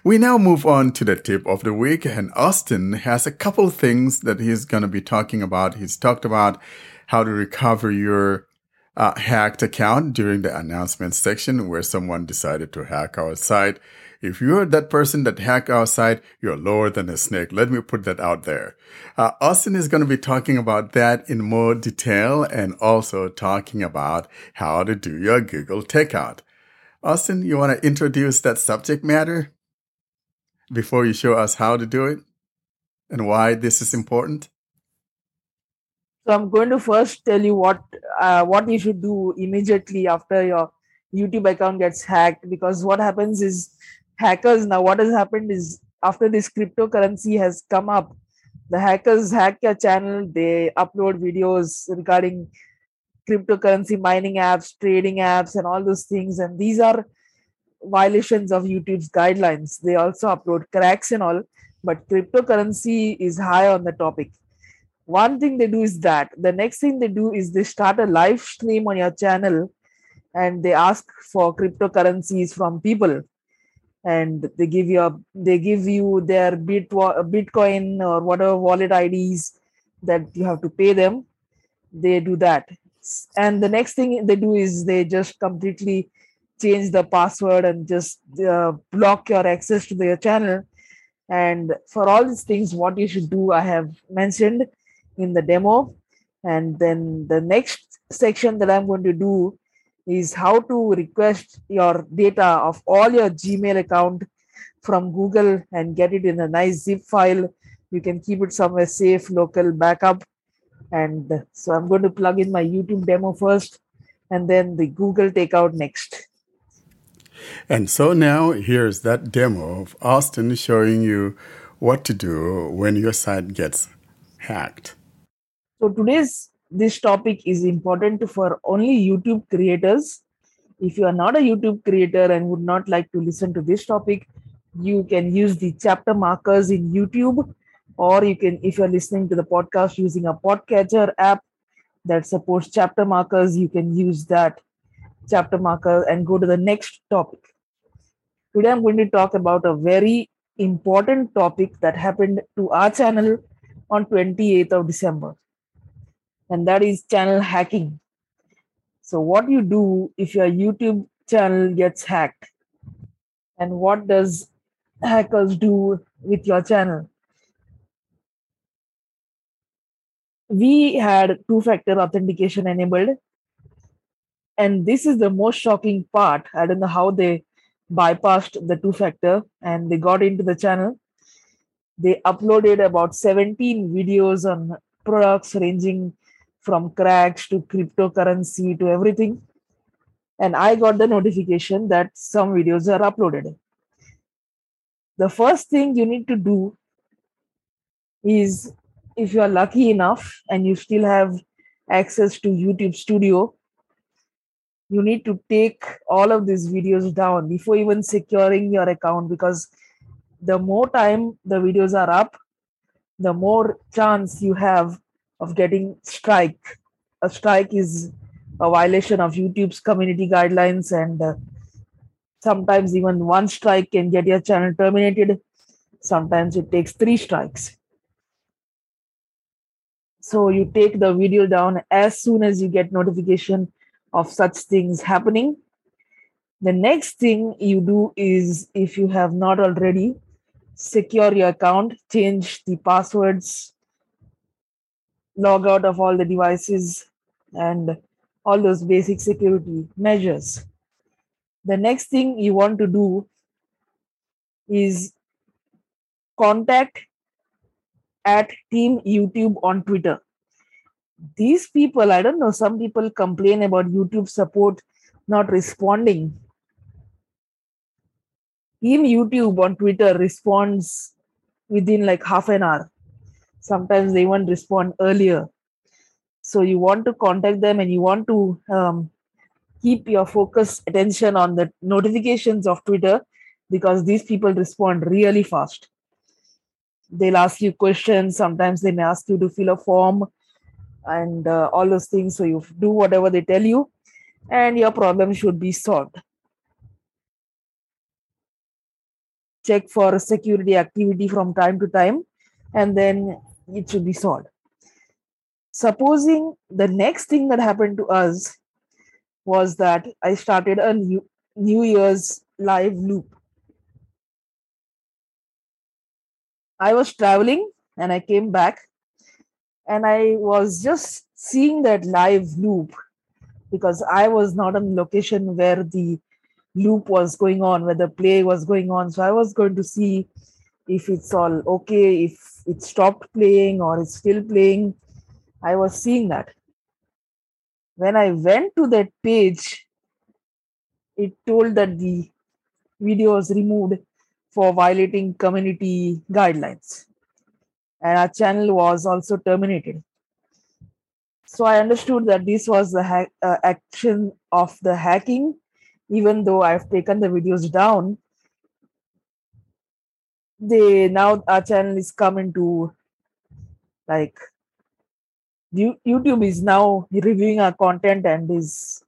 We now move on to the tip of the week, and Austin has a couple things that he's going to be talking about. He's talked about how to recover your uh, hacked account during the announcement section where someone decided to hack our site. If you're that person that hacked our site, you're lower than a snake. Let me put that out there. Uh, Austin is going to be talking about that in more detail and also talking about how to do your Google takeout. Austin, you want to introduce that subject matter before you show us how to do it and why this is important? So I'm going to first tell you what uh, what you should do immediately after your YouTube account gets hacked. Because what happens is hackers now. What has happened is after this cryptocurrency has come up, the hackers hack your channel. They upload videos regarding cryptocurrency mining apps, trading apps, and all those things. And these are violations of YouTube's guidelines. They also upload cracks and all, but cryptocurrency is high on the topic. One thing they do is that. The next thing they do is they start a live stream on your channel and they ask for cryptocurrencies from people. And they give you a, they give you their bit bitcoin or whatever wallet ids that you have to pay them. They do that. And the next thing they do is they just completely change the password and just uh, block your access to their channel. And for all these things what you should do i have mentioned in the demo. And then the next section that i'm going to do is how to request your data of all your gmail account from google and get it in a nice zip file. You can keep it somewhere safe local backup. And so i'm going to plug in my youtube demo first and then the google takeout next And so now here's that demo of Austin showing you what to do when your site gets hacked. So today's this topic is important for only YouTube creators. If you are not a YouTube creator and would not like to listen to this topic, you can use the chapter markers in YouTube, or you can, if you're listening to the podcast using a podcatcher app that supports chapter markers, you can use that chapter marker and go to the next topic. Today I'm going to talk about a very important topic that happened to our channel on 28th of December. And that is channel hacking. So, what you do if your YouTube channel gets hacked? And what does hackers do with your channel? We had two factor authentication enabled. And this is the most shocking part. I don't know how they bypassed the two factor and they got into the channel. They uploaded about 17 videos on products ranging from cracks to cryptocurrency to everything. And I got the notification that some videos are uploaded. The first thing you need to do is if you are lucky enough and you still have access to YouTube Studio, you need to take all of these videos down before even securing your account because the more time the videos are up the more chance you have of getting strike. A strike is a violation of youtube's community guidelines and uh, sometimes even one strike can get your channel terminated. Sometimes it takes three strikes. So you take the video down as soon as you get notification of such things happening. The next thing you do is, if you have not already, secure your account, change the passwords, log out of all the devices, and all those basic security measures. The next thing you want to do is contact at Team YouTube on Twitter these people, I don't know, some people complain about YouTube support not responding. Even YouTube on Twitter responds within like half an hour. Sometimes they even respond earlier. So you want to contact them and you want to um, keep your focus attention on the notifications of Twitter because these people respond really fast. They'll ask you questions. Sometimes they may ask you to fill a form and uh, all those things. So you do whatever they tell you, and your problem should be solved. Check for security activity from time to time, and then it should be solved. Supposing the next thing that happened to us was that I started a new New Year's live loop. I was traveling and I came back and I was just seeing that live loop because I was not on location where the loop was going on, where the play was going on. So I was going to see if it's all okay, if it stopped playing or it's still playing. I was seeing that. When I went to that page, it told that the video was removed for violating community guidelines and our channel was also terminated. So I understood that this was the ha- uh, action of the hacking, even though I've taken the videos down. They now our channel is coming to like YouTube is now reviewing our content and is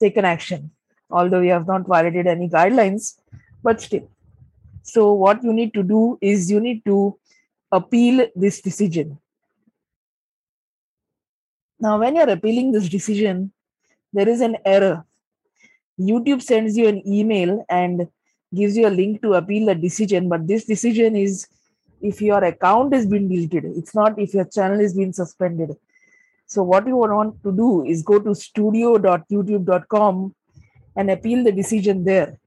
taken action. Although we have not violated any guidelines, but still. So what you need to do is you need to appeal this decision. Now, when you're appealing this decision, there is an error. YouTube sends you an email and gives you a link to appeal the decision, but this decision is if your account has been deleted, it's not if your channel is being suspended. So, what you want to do is go to studio.youtube.com and appeal the decision there.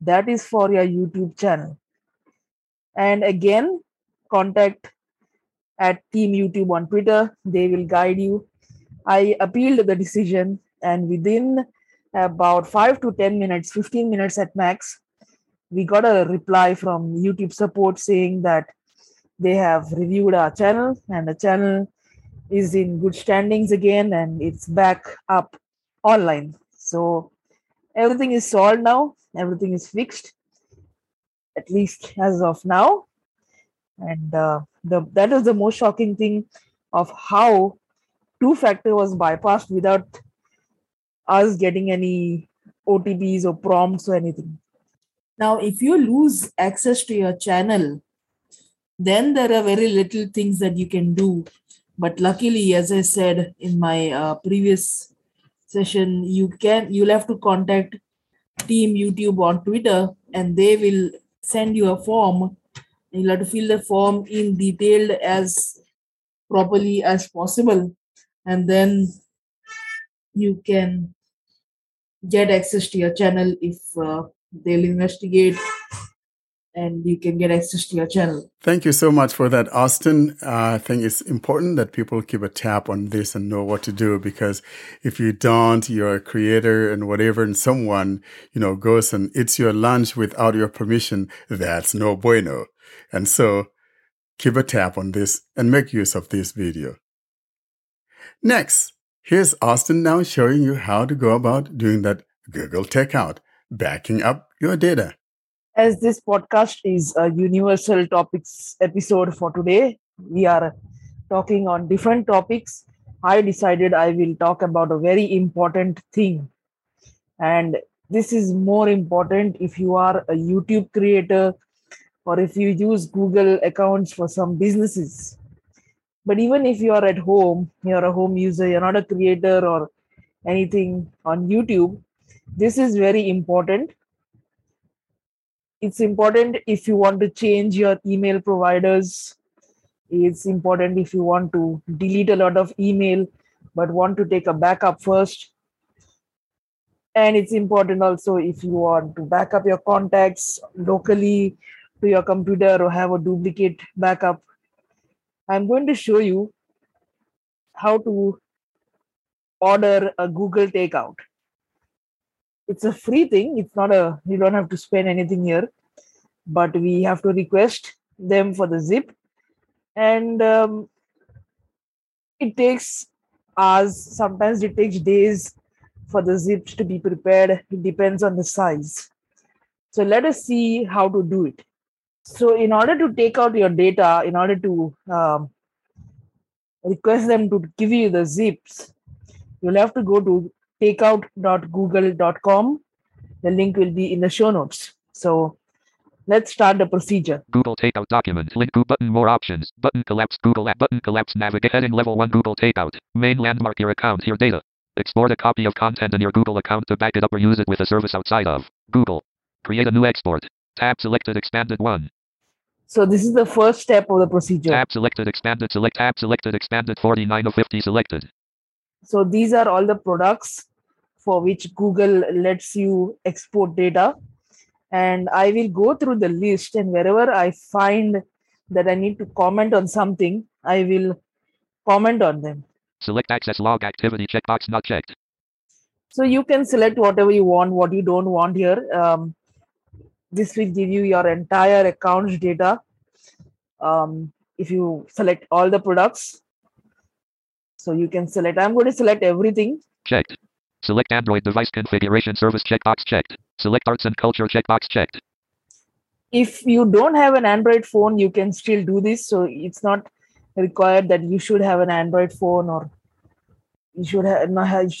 That is for your YouTube channel. And again, contact at Team YouTube on Twitter. They will guide you. I appealed the decision, and within about five to 10 minutes, 15 minutes at max, we got a reply from YouTube support saying that they have reviewed our channel and the channel is in good standings again and it's back up online. So everything is solved now, everything is fixed, at least as of now and uh, the that is the most shocking thing of how two factor was bypassed without us getting any otps or prompts or anything now if you lose access to your channel then there are very little things that you can do. But luckily, as I said in my uh, previous session, you can you'll have to contact Team YouTube on Twitter, and they will send you a form. You'll have to fill the form in detailed as properly as possible, and then you can get access to your channel if uh, they'll investigate and you can get access to your channel. Thank you so much for that, Austin. Uh, I think it's important that people keep a tap on this and know what to do because if you don't, you're a creator and whatever, and someone, you know, goes and eats your lunch without your permission, that's no bueno. And so keep a tap on this and make use of this video. Next, here's Austin now showing you how to go about doing that Google takeout, backing up your data as this podcast is a universal topics episode for today, we are talking on different topics. I decided I will talk about a very important thing. And this is more important if you are a YouTube creator or if you use Google accounts for some businesses. But even if you are at home, you're a home user, you're not a creator or anything on YouTube, this is very important. It's important if you want to change your email providers. It's important if you want to delete a lot of email but want to take a backup first. And it's important also if you want to back up your contacts locally to your computer or have a duplicate backup. I'm going to show you how to order a google takeout. It's a free thing. It's not a you don't have to spend anything here but we have to request them for the zip. And um, it takes hours. Sometimes it takes days for the zips to be prepared. It depends on the size. So let us see how to do it so in order to take out your data in order to um, request them to give you the zips you'll have to go to takeout.google.com. The link will be in the show notes. So let's start the procedure. Google Takeout document. Link to button. More options. Button collapse. Google app. Button collapse. Navigate. Heading level 1. Google Takeout. Main landmark. Your account. Your data. Export a copy of content in your Google account to back it up or use it with a service outside of Google. Create a new export. Tab selected. Expanded 1. So this is the first step of the procedure. Tab selected. Expanded. Select. Tab selected. Expanded. 49 of 50 selected. So these are all the products for which Google lets you export data. And I will go through the list, and wherever I find that I need to comment on something, I will comment on them. Select access log activity checkbox not checked. So you can select whatever you want, what you don't want here. Um, this will give you your entire account's data. Um, if you select all the products, so you can select, I'm going to select everything. Checked. Select Android device configuration service checkbox checked. Select arts and culture checkbox checked. If you don't have an Android phone, you can still do this. So it's not required that you should have an Android phone or you should have,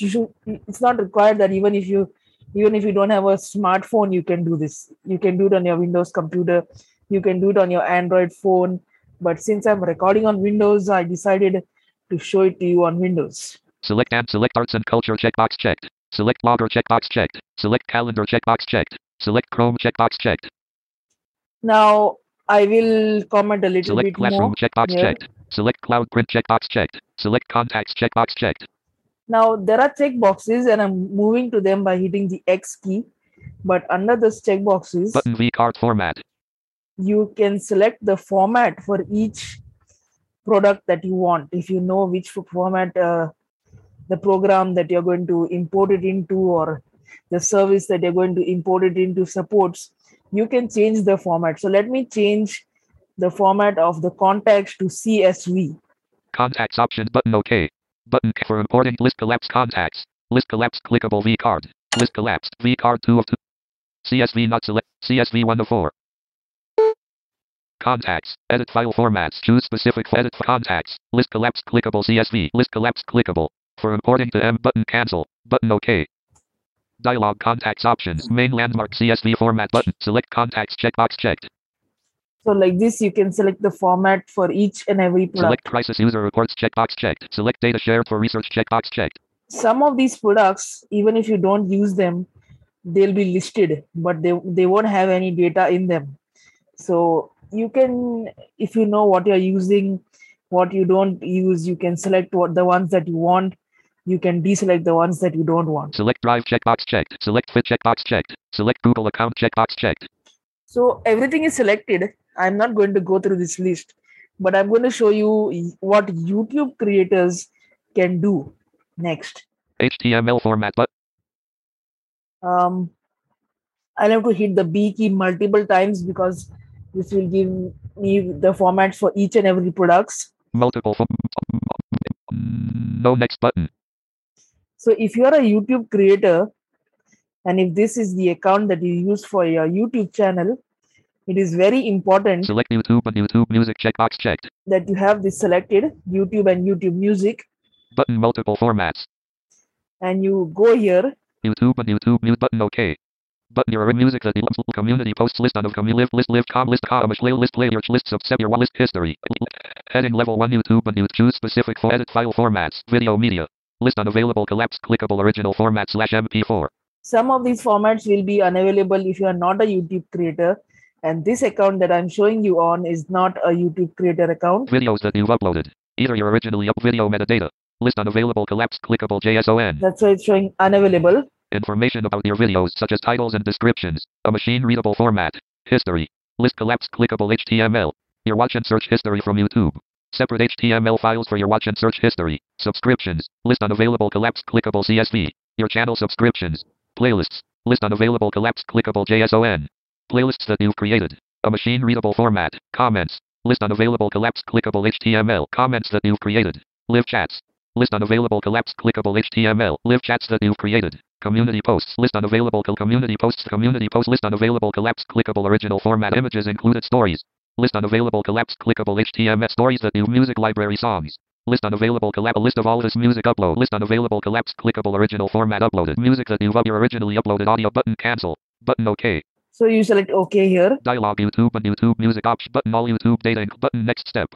you should, it's not required that even if you even if you don't have a smartphone, you can do this. You can do it on your Windows computer. You can do it on your Android phone. But since I'm recording on Windows, I decided to show it to you on Windows. Select and select arts and culture checkbox checked. Select Blogger checkbox checked. Select calendar checkbox checked. Select Chrome checkbox checked. Now I will comment a little Select bit classroom more. checkbox here. checked. Select cloud print checkbox checked. Select contacts checkbox checked. Now there are checkboxes, and I'm moving to them by hitting the X key. But under those checkboxes, Button V card format. you can select the format for each product that you want. If you know which format uh, the program that you're going to import it into or the service that you're going to import it into supports, you can change the format. So let me change the format of the contacts to CSV. Contacts options button OK. Button for importing list collapsed contacts. List collapsed clickable V card. List collapsed V card 2 of 2. CSV not select. CSV 1 of 4. Contacts. Edit file formats. Choose specific edit for contacts. List collapsed clickable CSV. List collapsed clickable. For importing to M button cancel. Button OK. Dialog contacts options. Main landmark CSV format button. Select contacts checkbox checked. So like this, you can select the format for each and every product. Select crisis user reports checkbox checked. Select data shared for research checkbox checked. Some of these products, even if you don't use them, they'll be listed, but they, they won't have any data in them. So you can, if you know what you're using, what you don't use, you can select what the ones that you want. You can deselect the ones that you don't want. Select drive checkbox checked. Select fit checkbox checked. Select Google account checkbox checked. So everything is selected. I'm not going to go through this list, but I'm going to show you what YouTube creators can do next. HTML format but Um, I'll have to hit the B key multiple times because this will give me the formats for each and every products. multiple fo- no next button. So if you're a YouTube creator, and if this is the account that you use for your YouTube channel, it is very important Select YouTube and YouTube music checkbox checked. that you have this selected YouTube and YouTube Music, Button multiple formats. and you go here YouTube and YouTube mute button OK. Button your music that love. community posts list on of community list list live com list com playlist play your list of your list history. Heading level one YouTube and you choose specific for edit file formats. Video media. List on available collapse clickable original format slash MP4. some of these formats will be unavailable if you are not a YouTube creator. And this account that I'm showing you on is not a YouTube creator account. Videos that you've uploaded. Either your originally up video metadata. List on available collapse clickable JSON. That's why it's showing unavailable. Information about your videos such as titles and descriptions. A machine readable format. History. List collapse clickable HTML. Your watch and search history from YouTube. Separate HTML files for your watch and search history. Subscriptions. List on available collapse clickable CSV. Your channel subscriptions. Playlists. List on available collapse clickable JSON. Playlists that you've created. A machine readable format. Comments. List on available collapse clickable HTML. Comments that you've created. Live chats. List on available collapse clickable HTML. Live chats that you've created. Community posts. List on available col- community posts. Community post list on available collapse clickable original format images included stories. List on available collapse clickable HTML stories that you've music library songs. List unavailable collab list of all this music upload. List on available collapse clickable original format uploaded. Music that you've originally uploaded audio button cancel. Button OK. So you select OK here Dialog YouTube and YouTube music option button all YouTube data button next step.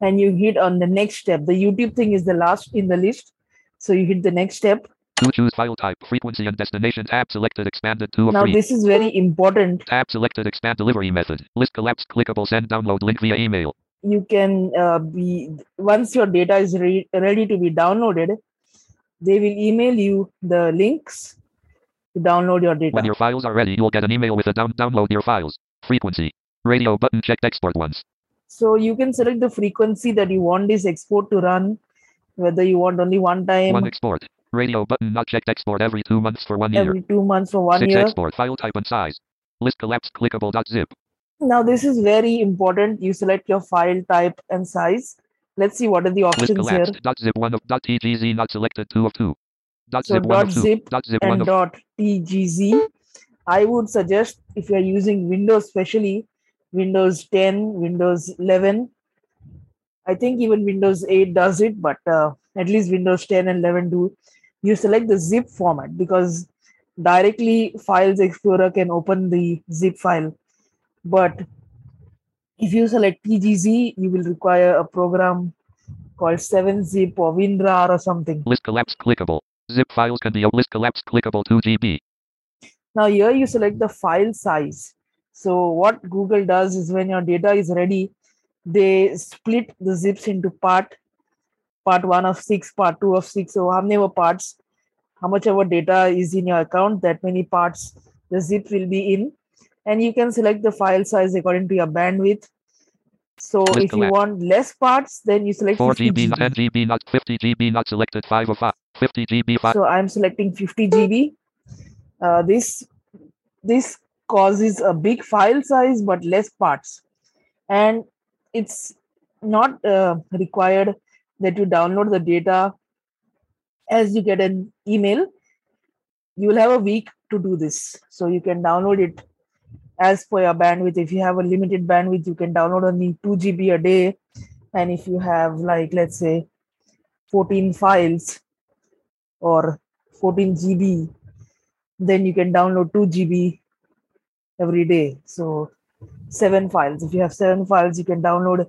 and you hit on the next step. The YouTube thing is the last in the list. So you hit the next step. To choose file type, frequency and destination tab selected expanded 2 of Now 3. this is very important. Tab selected expand delivery method. List collapse clickable send download link via email. You can uh, be once your data is re- ready to be downloaded, they will email you the links to download your data. When your files are ready, you'll get an email with a down download your files. Frequency. Radio button checked export once. So you can select the frequency that you want this export to run, whether you want only one time, One export. Radio button not checked export every two months for one year. every two months for one Six year. export file type and size. List collapse clickable dot zip. Now this is very important. You select your file type and size. Let's see what are the List options here. collapsed. Dot zip one of dot tgz not selected two of two. Dot So zip dot zip Dot zip and dot tgz. I would suggest if you are using Windows, especially Windows 10, Windows 11. I think even Windows 8 does it, but uh, at least Windows 10 and 11 do. You select the zip format because directly Files Explorer can open the zip file. But if you select TGZ, you will require a program called 7zip or WinRAR or something. list collapse clickable. Zip files can be a list collapse clickable 2 GB. Now here you select the file size. So what Google does is when your data is ready, they split the zips into part, part one of six, part two of six. So how many parts, how much ever data is in your account, that many parts the zip will be in. And you can select the file size according to your bandwidth. So List if you want less parts, then you select 4 50 GB, GB. 10 GB, not 50 GB, not selected 5 of 5. 50 GB, 5. so i'm selecting 50 gb uh, this this causes a big file size but less parts and it's not uh, required that you download the data as you get an email you will have a week to do this so you can download it as per your bandwidth if you have a limited bandwidth you can download only 2 gb a day and if you have like let's say 14 files or 14 GB, then you can download 2 GB every day. So seven files. If you have seven files, you can download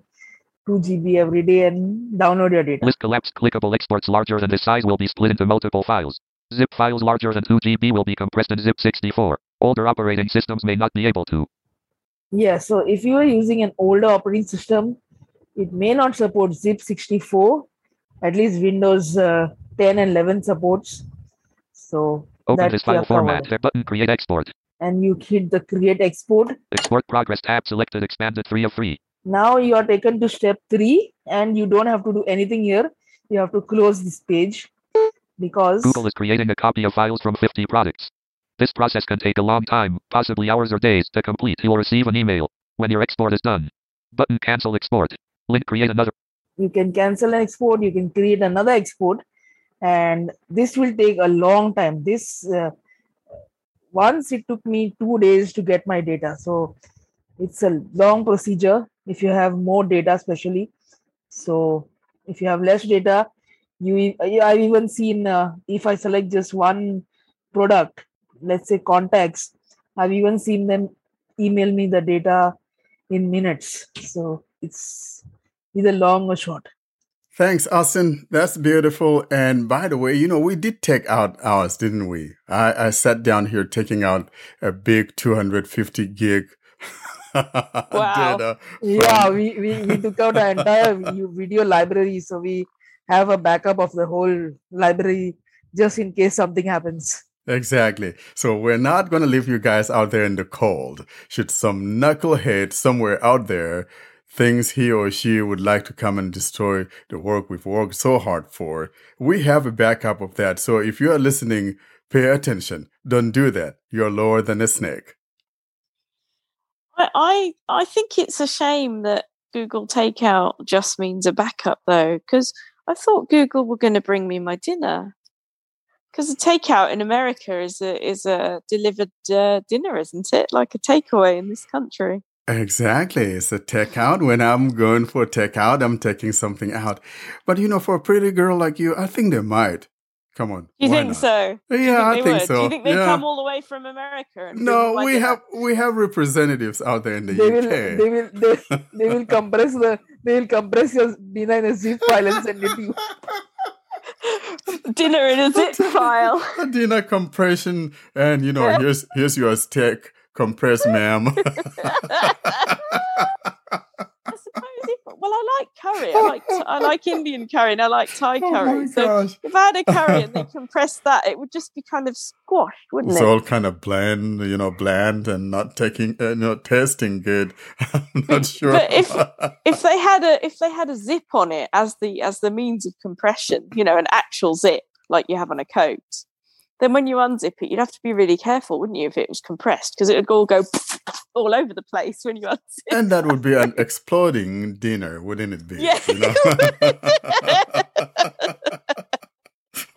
2 GB every day and download your data. List collapsed. Clickable exports larger than this size will be split into multiple files. Zip files larger than 2 GB will be compressed in zip 64. Older operating systems may not be able to. Yeah, so if you are using an older operating system, it may not support zip 64. At least Windows uh, 10 and 11 supports. So Open this file format. There button create export. And you hit the create export. Export progress tab selected expanded 3 of 3. Now you are taken to step three, and you don't have to do anything here. You have to close this page because Google is creating a copy of files from 50 products. This process can take a long time, possibly hours or days to complete. You'll receive an email when your export is done. Button cancel export. Link create another. you can cancel an export you can create another export and this will take a long time this uh, once it took me two days to get my data so it's a long procedure if you have more data especially so if you have less data you i've even seen uh, if i select just one product let's say contacts i've even seen them email me the data in minutes so it's either long or short Thanks, Austin. That's beautiful. And by the way, you know, we did take out ours, didn't we? I, I sat down here taking out a big 250 gig data. yeah we, we, we took out our entire video library so we have a backup of the whole library just in case something happens Exactly. So we're not going to leave you guys out there in the cold. Should some knucklehead somewhere out there thinks he or she would like to come and destroy the work we've worked so hard for, we have a backup of that. So if you are listening, pay attention. Don't do that. You're lower than a snake. I, I I think it's a shame that Google Takeout just means a backup though, because I thought Google were going to bring me my dinner. Because a takeout in America is a is a delivered uh, dinner, isn't it? Like a takeaway in this country. Exactly. It's a takeout. When I'm going for a take out, I'm taking something out. But you know, for a pretty girl like you, I think they might. Come on. You think not? so? Do you Yeah, I think would? so. Do you think they Yeah. come all the way from America? And No, my we dinner? have we have representatives out there in the they UK. will they will they, they will compress the they will compress your data in a zip file and send it to you dinner in a zip file. a dinner compression, and you know, here's here's your steak compressed, ma'am. I suppose. If, well, I like curry. I like I like Indian curry and I like Thai oh curry. so gosh. if I had a curry and they compressed that, it would just be kind of squashed, wouldn't It's it? It's all kind of bland, you know, bland and not taking, uh, not tasting good. I'm not sure. But if if they had a if they had a zip on it as the as the means of compression, you know, an actual zip like you have on a coat, then when you unzip it, you'd have to be really careful, wouldn't you, if it was compressed, because it would all go all over the place when you unzip. and that would be an exploding dinner, wouldn't it be? Yeah, You know?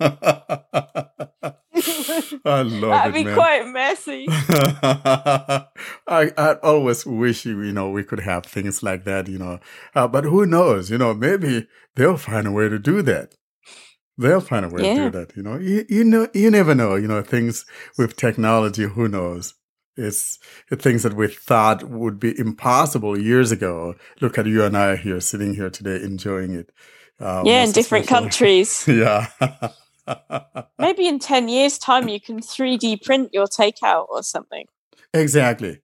I love it. That'd be man. quite messy. I I always wish you know we could have things like that, you know. Uh, but who knows? You know, maybe they'll find a way to do that. They'll find a way to do that. You know, you, you know, you never know. You know, things with technology. Who knows? It's the things that we thought would be impossible years ago. Look at you and I here, sitting here today, enjoying it. Uh, yeah, in different especially- countries. Yeah. Maybe in 10 years' time, you can 3D print your takeout or something. exactly.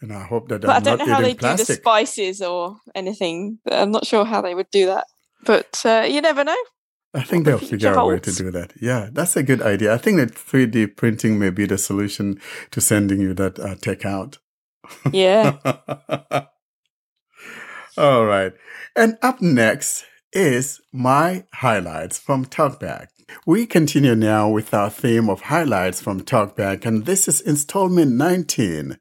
And I hope that But I don't not know how they eating do the spices or anything. I'm not sure how they would do that. But uh, you never know. I think they'll figure out a way to do that. Yeah, that's a good idea. I think that 3D printing may be the solution to sending you that uh, takeout. Yeah. All right. And up next is my highlights from Talkback. We continue now with our theme of highlights from Talkback, and this is installment 19.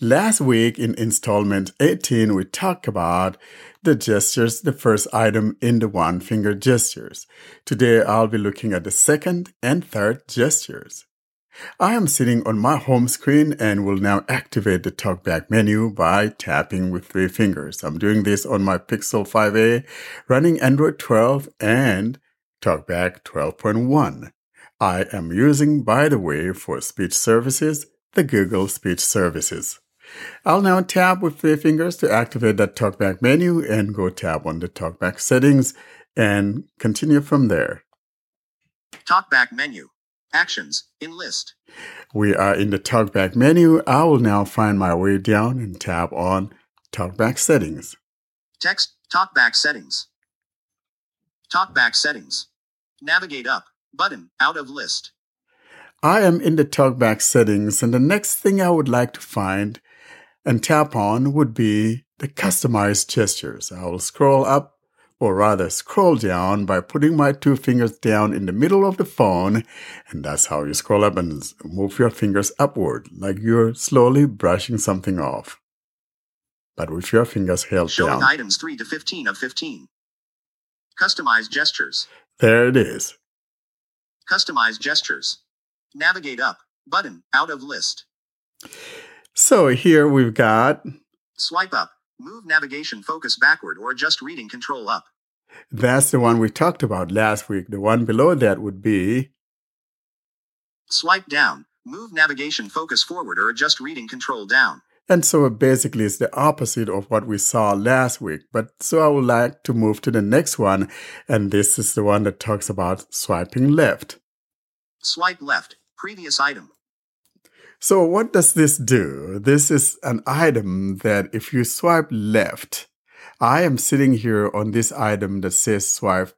Last week in installment 18, we talked about the gestures, the first item in the one finger gestures. Today, I'll be looking at the second and third gestures. I am sitting on my home screen and will now activate the talkback menu by tapping with three fingers. I'm doing this on my Pixel 5a running Android 12 and talkback 12.1. I am using, by the way, for speech services, the Google Speech Services. I'll now tap with three fingers to activate that talkback menu and go tap on the talkback settings and continue from there. Talkback menu. Actions. In list. We are in the talkback menu. I will now find my way down and tap on talkback settings. Text. Talkback settings. Talkback settings. Navigate up. Button. Out of list. I am in the talkback settings, and the next thing I would like to find and tap on would be the customized gestures. I will scroll up, or rather scroll down by putting my two fingers down in the middle of the phone, and that's how you scroll up and move your fingers upward, like you're slowly brushing something off. But with your fingers held Showing down. items 3 to 15 of 15. Customized gestures. There it is. Customized gestures. Navigate up. Button. Out of list. So here we've got Swipe up. Move navigation focus backward or adjust reading control up. that's the one we talked about last week. The one below that would be Swipe down. Move navigation focus forward or adjust reading control down. And so basically it's the opposite of what we saw last week. But so I would like to move to the next one. And this is the one that talks about swiping left. Swipe left. Previous item. So what does this do? This is an item that if you swipe left, I am sitting here on this item that says swipe.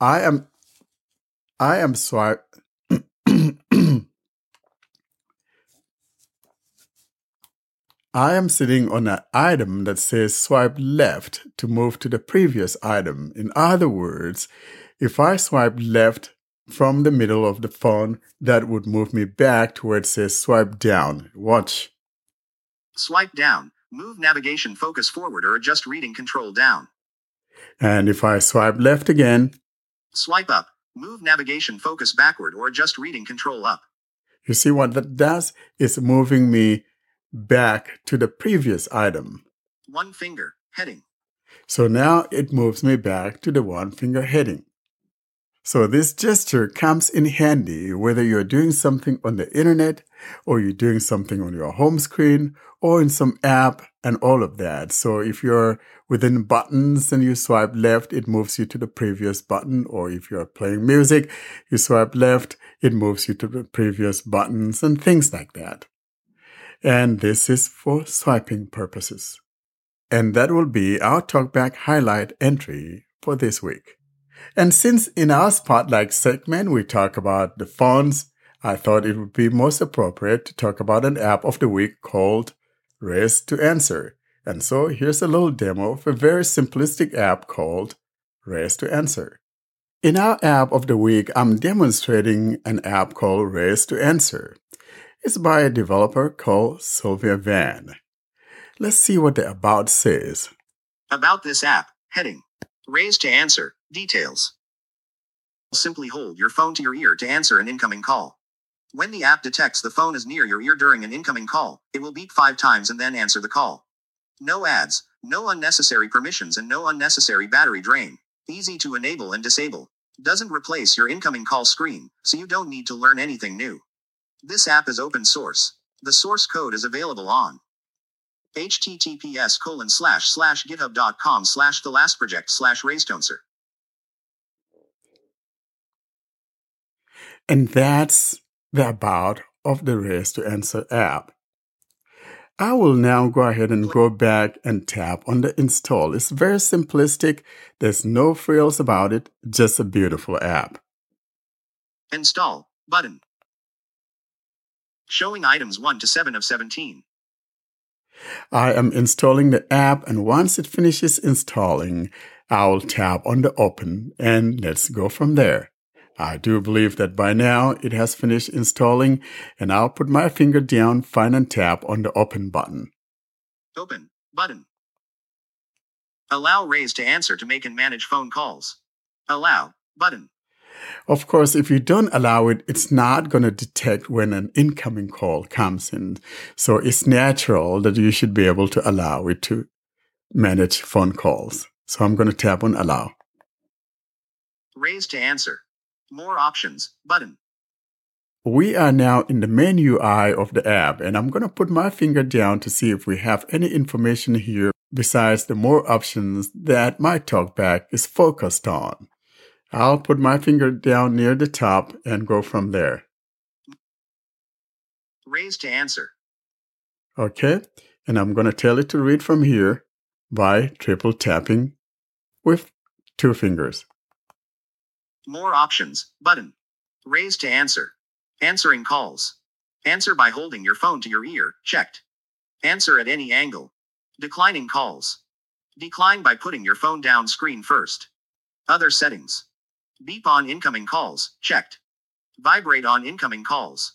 I am, I am swipe. I am sitting on an item that says swipe left to move to the previous item. In other words, if I swipe left from the middle of the phone, that would move me back to where it says swipe down. Watch. Swipe down. Move navigation focus forward or adjust reading control down. And if I swipe left again, Swipe up. Move navigation focus backward or adjust reading control up. you see what that does? It's moving me back to the previous item. One finger. Heading. So now it moves me back to the one finger heading. So this gesture comes in handy whether you're doing something on the internet or you're doing something on your home screen or in some app and all of that. So if you're within buttons and you swipe left, it moves you to the previous button. Or if you're playing music, you swipe left, it moves you to the previous buttons and things like that. And this is for swiping purposes. And that will be our talkback highlight entry for this week. And since in our spotlight segment we talk about the phones, I thought it would be most appropriate to talk about an app of the week called Raise to Answer. And so here's a little demo of a very simplistic app called Raise to Answer. In our app of the week, I'm demonstrating an app called Raise to Answer. It's by a developer called Sylvia Van. Let's see what the About says. About this app. Heading. Raise to answer. Details. Simply hold your phone to your ear to answer an incoming call. When the app detects the phone is near your ear during an incoming call, it will beep five times and then answer the call. No ads, no unnecessary permissions, and no unnecessary battery drain. Easy to enable and disable. Doesn't replace your incoming call screen, so you don't need to learn anything new. This app is open source. The source code is available on https colon slash slash github.com slash the last project slash raisetonser. And that's the about of the Raise to Answer app. I will now go ahead and go back and tap on the install. It's very simplistic. There's no frills about it, just a beautiful app. Install button. Showing items 1 to 7 of 17. I am installing the app, and once it finishes installing, I'll tap on the open and let's go from there. I do believe that by now it has finished installing, and I'll put my finger down, find and tap on the open button. Open button. Allow Raise to answer to make and manage phone calls. Allow button. Of course, if you don't allow it, it's not going to detect when an incoming call comes in. So it's natural that you should be able to allow it to manage phone calls. So I'm going to tap on allow. Raise to answer. More options button. we are now in the main UI of the app, and I'm going to put my finger down to see if we have any information here besides the more options that my talkback is focused on. I'll put my finger down near the top and go from there. Raise to answer. Okay, and I'm going to tell it to read from here by triple tapping with two fingers. More options. Button. Raise to answer. Answering calls. Answer by holding your phone to your ear. Checked. Answer at any angle. Declining calls. Decline by putting your phone down screen first. Other settings. Beep on incoming calls. Checked. Vibrate on incoming calls.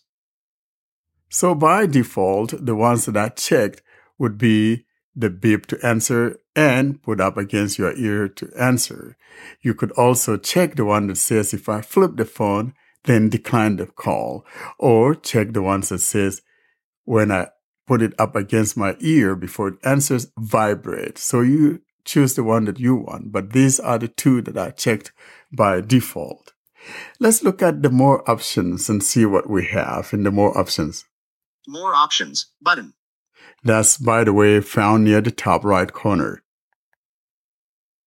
So by default, the ones that I checked would be the beep to answer and put up against your ear to answer. You could also check the one that says if I flip the phone, then decline the call, or check the ones that says when I put it up against my ear before it answers, vibrate. So you choose the one that you want, but these are the two that are checked by default. Let's look at the more options and see what we have in the more options. More options. Button. That's, by the way, found near the top right corner.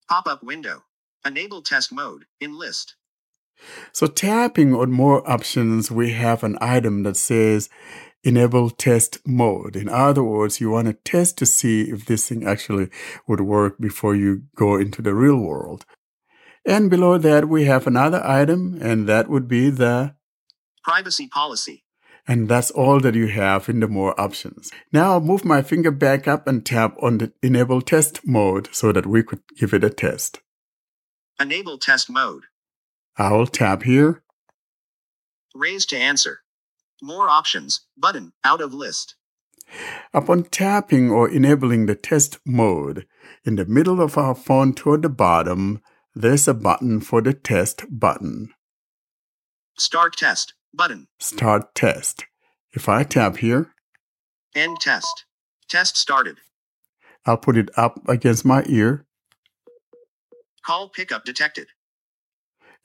Pop up window. Enable test mode. In list. So tapping on more options, we have an item that says enable test mode. In other words, you want to test to see if this thing actually would work before you go into the real world. And below that, we have another item, and that would be the Privacy policy. and that's all that you have in the more options. Now I'll move my finger back up and tap on the enable test mode so that we could give it a test. Enable test mode. I'll tap here Raise to answer. More options. Button. Out of list. Upon tapping or enabling the test mode, in the middle of our phone toward the bottom, there's a button for the test button. Start test. Button. Start test. If I tap here, End test. Test started. I'll put it up against my ear Call pickup detected.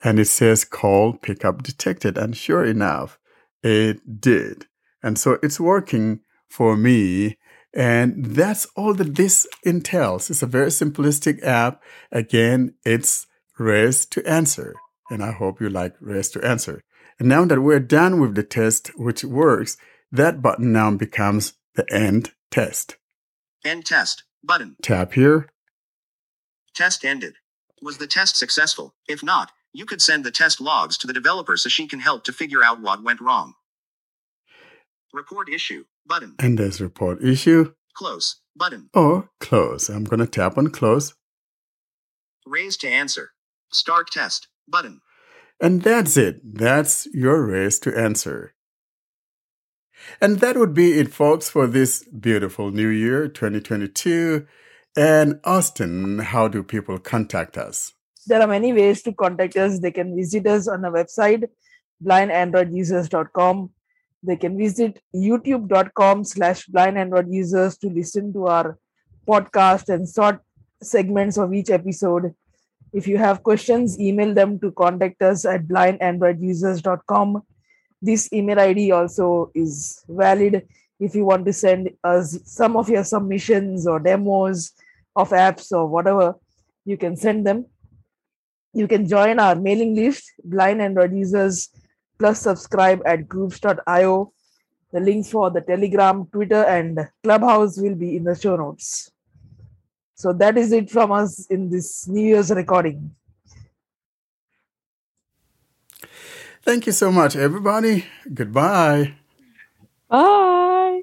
and it says call pickup detected. And sure enough, it did. And so it's working for me. And that's all that this entails. It's a very simplistic app. Again, it's raise to answer. And I hope you like raise to answer. And now that we're done with the test, which works, that button now becomes the end test. End test. Button. Tap here. Test ended. Was the test successful? If not, you could send the test logs to the developer so she can help to figure out what went wrong. Report issue. Button. And there's report issue Close. Button. or close. I'm going to tap on close. Raise to answer. Start test. Button. And that's it. That's your raise to answer. And that would be it, folks, for this beautiful new year, 2022. And Austin, how do people contact us? There are many ways to contact us. They can visit us on our website, blindandroidusers.com. They can visit youtube.com slash blindandroidusers to listen to our podcast and short segments of each episode. If you have questions, email them to contact us at blindandroidusers.com. This email ID also is valid if you want to send us some of your submissions or demos of apps or whatever, you can send them. You can join our mailing list, blind Android users, plus subscribe at groups.io. The links for the Telegram, Twitter, and Clubhouse will be in the show notes. So that is it from us in this New Year's recording. Thank you so much, everybody. Goodbye. Bye.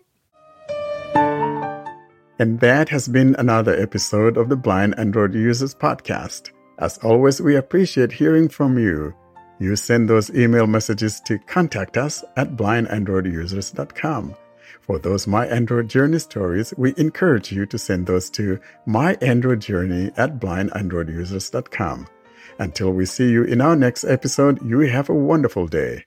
And that has been another episode of the Blind Android Users Podcast. As always, we appreciate hearing from you. You send those email messages to contact us at blindandroidusers.com. For those My Android Journey stories, we encourage you to send those to myandroidjourney at blindandroidusers.com. Until we see you in our next episode, you have a wonderful day.